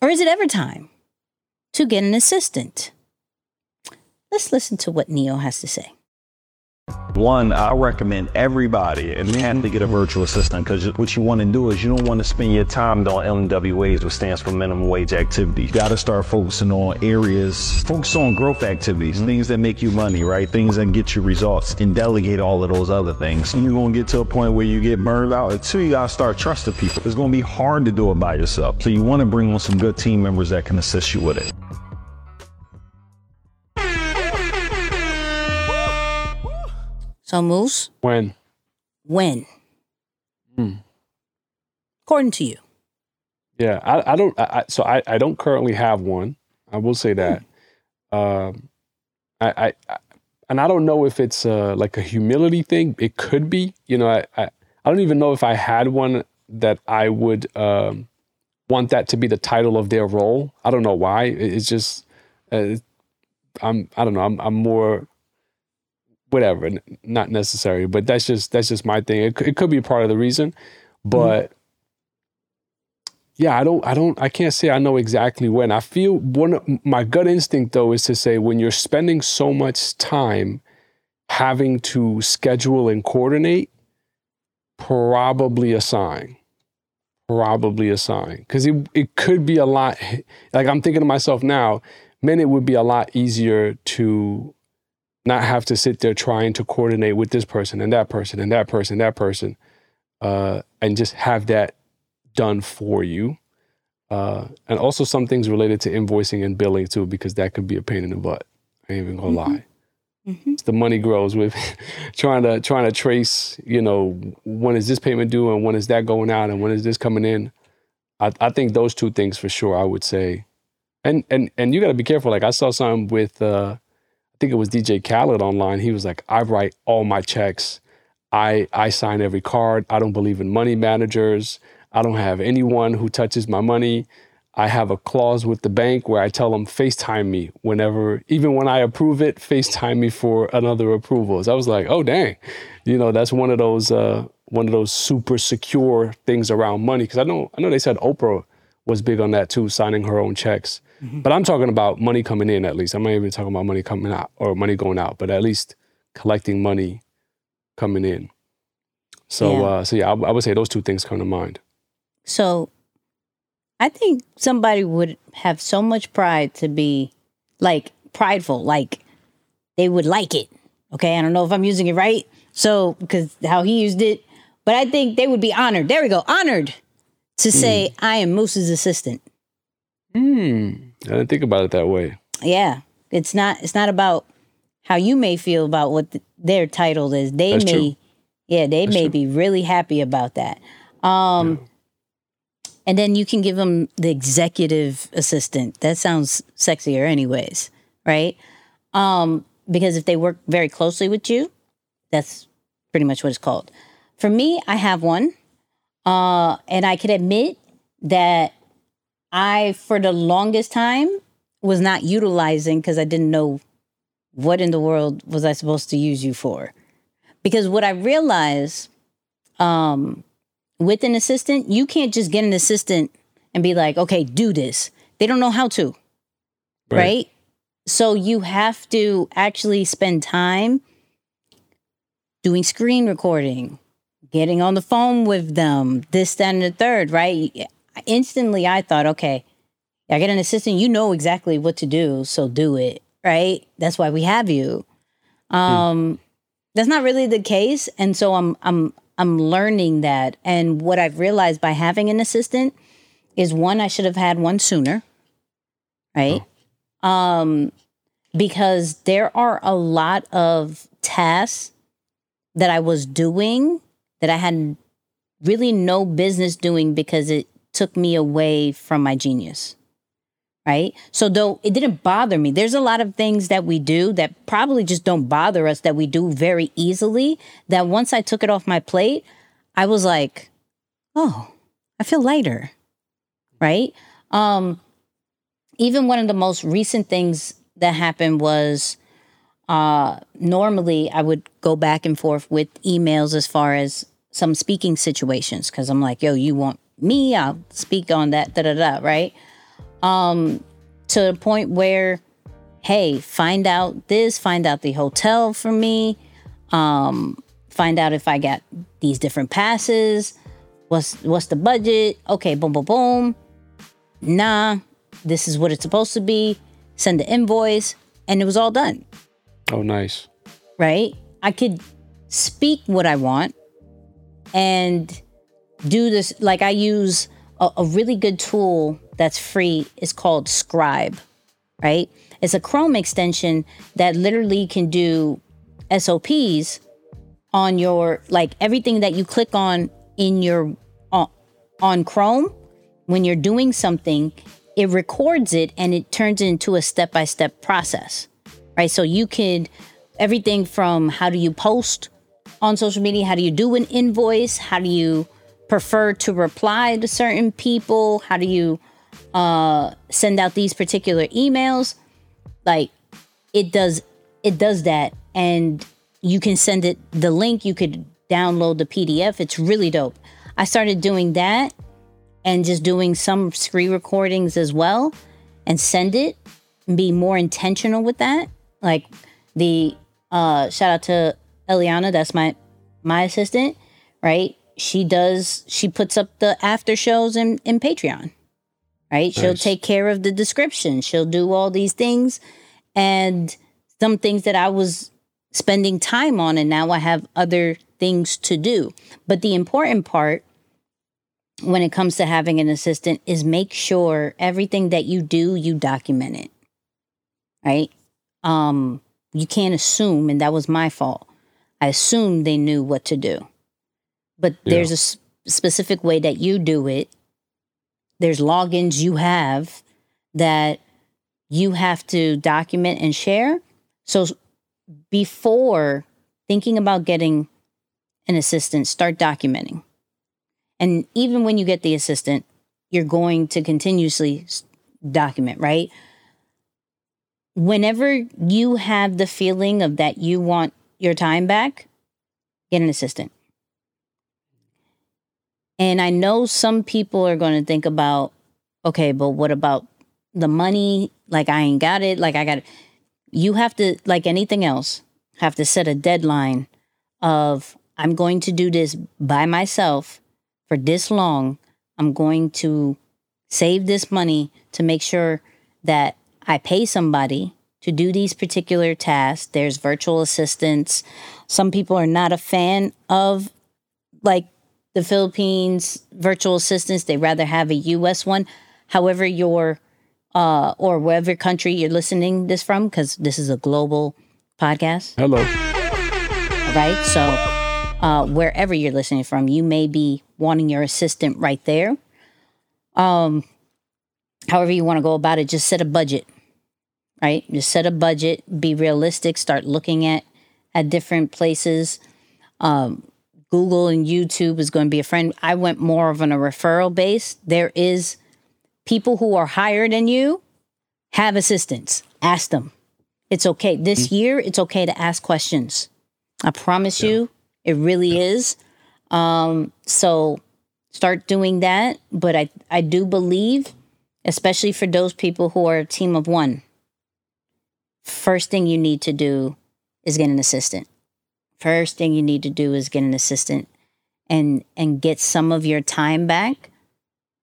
or is it ever time, to get an assistant? Let's listen to what Neo has to say. One, I recommend everybody and have to get a virtual assistant because what you want to do is you don't want to spend your time doing LMWAs, which stands for minimum wage activity. You got to start focusing on areas, focus on growth activities, mm-hmm. things that make you money, right? Things that get you results and delegate all of those other things. And you're going to get to a point where you get burned out. Two, you got to start trusting people. It's going to be hard to do it by yourself. So you want to bring on some good team members that can assist you with it. So, Moose, When? when? Hmm. According to you. Yeah, I, I don't. I, I- so I, I don't currently have one. I will say that. Um, I, I, I and I don't know if it's uh, like a humility thing. It could be. You know, I, I I don't even know if I had one that I would um, want that to be the title of their role. I don't know why. It- It's just uh, I'm I don't know. I'm I'm more whatever, not necessary. But that's just that's just my thing. It, it could be part of the reason, but yeah, I don't, I don't, I can't say I know exactly when. I feel one, my gut instinct though is to say when you're spending so much time having to schedule and coordinate, probably a sign. Probably a sign. Because it, it could be a lot, like I'm thinking to myself now, man, it would be a lot easier to not have to sit there trying to coordinate with this person and that person and that person, that person, uh, and just have that done for you. Uh, and also some things related to invoicing and billing too, because that could be a pain in the butt. I ain't even gonna lie. It's the money grows with trying to trying to trace, you know, when is this payment due and when is that going out and when is this coming in. I, I think those two things for sure. I would say, and and and you got to be careful. Like I saw something with, uh, think it was DJ Khaled online. He was like, I write all my checks. I I sign every card. I don't believe in money managers. I don't have anyone who touches my money. I have a clause with the bank where I tell them FaceTime me whenever, even when I approve it, FaceTime me for another approvals. I was like, oh dang, you know, that's one of those uh, one of those super secure things around money. Because I know I know they said Oprah was big on that too, signing her own checks. But I'm talking about money coming in at least. I'm not even talking about money coming out or money going out, but at least collecting money coming in. So Yeah. uh, so yeah, I, I would say those two things come to mind. So I think somebody would have so much pride to be like prideful, like they would like it. Okay. I don't know if I'm using it right. So, because how he used it, but I think they would be honored. There we go. Honored to say, I am Moose's assistant. Hmm. I didn't think about it that way. Yeah. It's not, it's not about how you may feel about what th- their title is. They That's may, true. yeah, they That's may true. be really happy about that. Um, and then you can give them the executive assistant. That sounds sexier, anyways, right? Um, because if they work very closely with you, that's pretty much what it's called. For me, I have one, uh, and I can admit that I, for the longest time, was not utilizing because I didn't know what in the world was I supposed to use you for. Because what I realized um, with an assistant, you can't just get an assistant and be like, okay, do this. They don't know how to, right? Right. So you have to actually spend time doing screen recording, getting on the phone with them, this, that, and the third, right? Instantly, I thought, okay, I get an assistant, you know exactly what to do, so do it, right? That's why we have you. Um, that's not really the case, and so I'm I'm I'm learning that. And what I've realized by having an assistant is one, I should have had one sooner, right? Um, because there are a lot of tasks that I was doing that I had really no business doing because it took me away from my genius. Right. So, though it didn't bother me, there's a lot of things that we do that probably just don't bother us that we do very easily. That once I took it off my plate, I was like, oh, I feel lighter. Right. Um, even one of the most recent things that happened was uh, normally I would go back and forth with emails as far as some speaking situations because I'm like, yo, you want me? I'll speak on that, da da da, right? Um, to the point where, hey, find out this, find out the hotel for me, um, find out if I got these different passes, what's what's the budget? Okay, boom, boom, boom. Nah, this is what it's supposed to be. Send the invoice, and it was all done Oh, nice. right? I could speak what I want and do this. Like I use a, a really good tool that's free. It's called Scribe, right? It's a Chrome extension that literally can do SOPs on your like everything that you click on in your on, on Chrome when you're doing something. It records it and it turns it into a step by step process right? So you could everything from how do you post on social media, how do you do an invoice, how do you prefer to reply to certain people, how do you uh, send out these particular emails, like it does it does that, and you can send it the link. You could download the PDF. It's really dope. I started doing that and just doing some screen recordings as well, and send it and be more intentional with that. Like the uh shout out to Eliana, that's my my assistant, right? She does she puts up the after shows in, in Patreon. Right? She'll take care of the description. She'll do all these things and some things that I was spending time on and now I have other things to do. But the important part when it comes to having an assistant is make sure everything that you do, you document it. Right? Um, you can't assume, and that was my fault. I assumed they knew what to do. But Yeah. there's a s- specific way that you do it. There's logins you have that you have to document and share. So before thinking about getting an assistant, start documenting. And even when you get the assistant, you're going to continuously document, right? Whenever you have the feeling of that you want your time back, get an assistant. And I know some people are going to think about, okay, but what about the money? Like, I ain't got it. Like, I got it. You have to, like anything else, have to set a deadline of, I'm going to do this by myself for this long. I'm going to save this money to make sure that I pay somebody to do these particular tasks. There's virtual assistants. Some people are not a fan of like the Philippines virtual assistants. They rather have a US one. However, your uh or wherever country you're listening this from, because this is a global podcast Hello. right? So, uh, wherever you're listening from, you may be wanting your assistant right there. Um, however you want to go about it, just set a budget, right? Just set a budget, be realistic, start looking at at different places. Um, Google and YouTube is going to be a friend. I went more of on a referral base. There is people who are higher than you have assistants. Ask them. It's okay. This year, it's okay to ask questions. I promise you, it really is. Um, so start doing that. But I, I do believe, especially for those people who are a team of one, first thing you need to do is get an assistant. First thing you need to do is get an assistant and and get some of your time back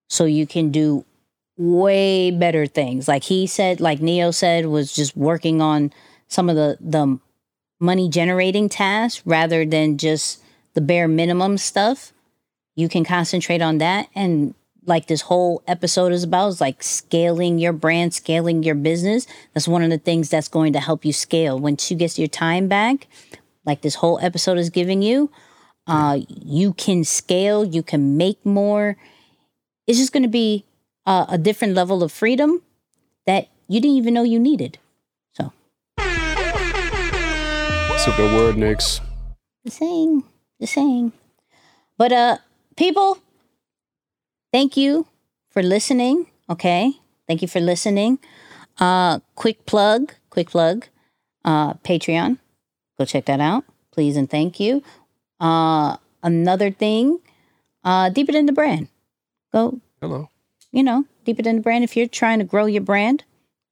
so you can do way better things. Like he said, like Neo said, was just working on some of the the money generating tasks rather than just the bare minimum stuff. You can concentrate on that and like this whole episode is about is like scaling your brand, scaling your business. That's one of the things that's going to help you scale. Once you get your time back, like this whole episode is giving you, uh, you can scale, you can make more. It's just going to be uh, a different level of freedom that you didn't even know you needed. So, That's a good word, Nix. the saying, the saying. But uh, people, thank you for listening. Okay, thank you for listening. Uh, quick plug, quick plug. Uh, Patreon, go check that out, please and thank you. Uh, another thing, uh, deeper than the brand. Go Hello. you know, deeper than the brand. If you're trying to grow your brand,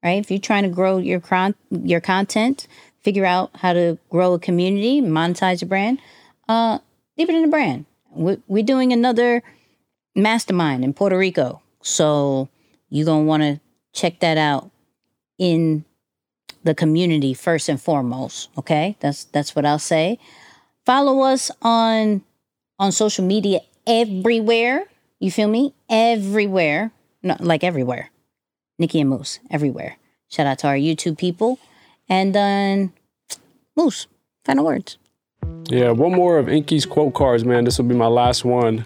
right? If you're trying to grow your con- your content, figure out how to grow a community, monetize your brand, uh, deeper than the brand. We- We're doing another mastermind in Puerto Rico, so you're gonna want to check that out in the community first and foremost. Okay, that's that's what I'll say. Follow us on on social media everywhere. You feel me? Everywhere. No, like everywhere. Nicky and Moose, everywhere. Shout out to our YouTube people. And then Moose, final words. Yeah, one more of Inky's quote cards, man. This will be my last one.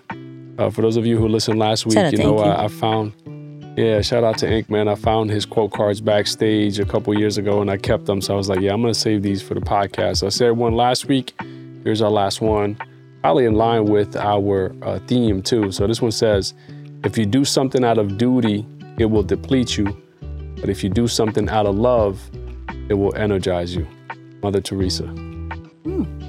Uh, for those of you who listened last week, you know. I, I found. Yeah, shout out to Ink, man. I found his quote cards backstage a couple years ago, and I kept them. So I was like, yeah, I'm gonna save these for the podcast. So I said one last week. Here's our last one, probably in line with our uh, theme too. So this one says, if you do something out of duty, it will deplete you. But if you do something out of love, it will energize you. Mother Teresa. Hmm.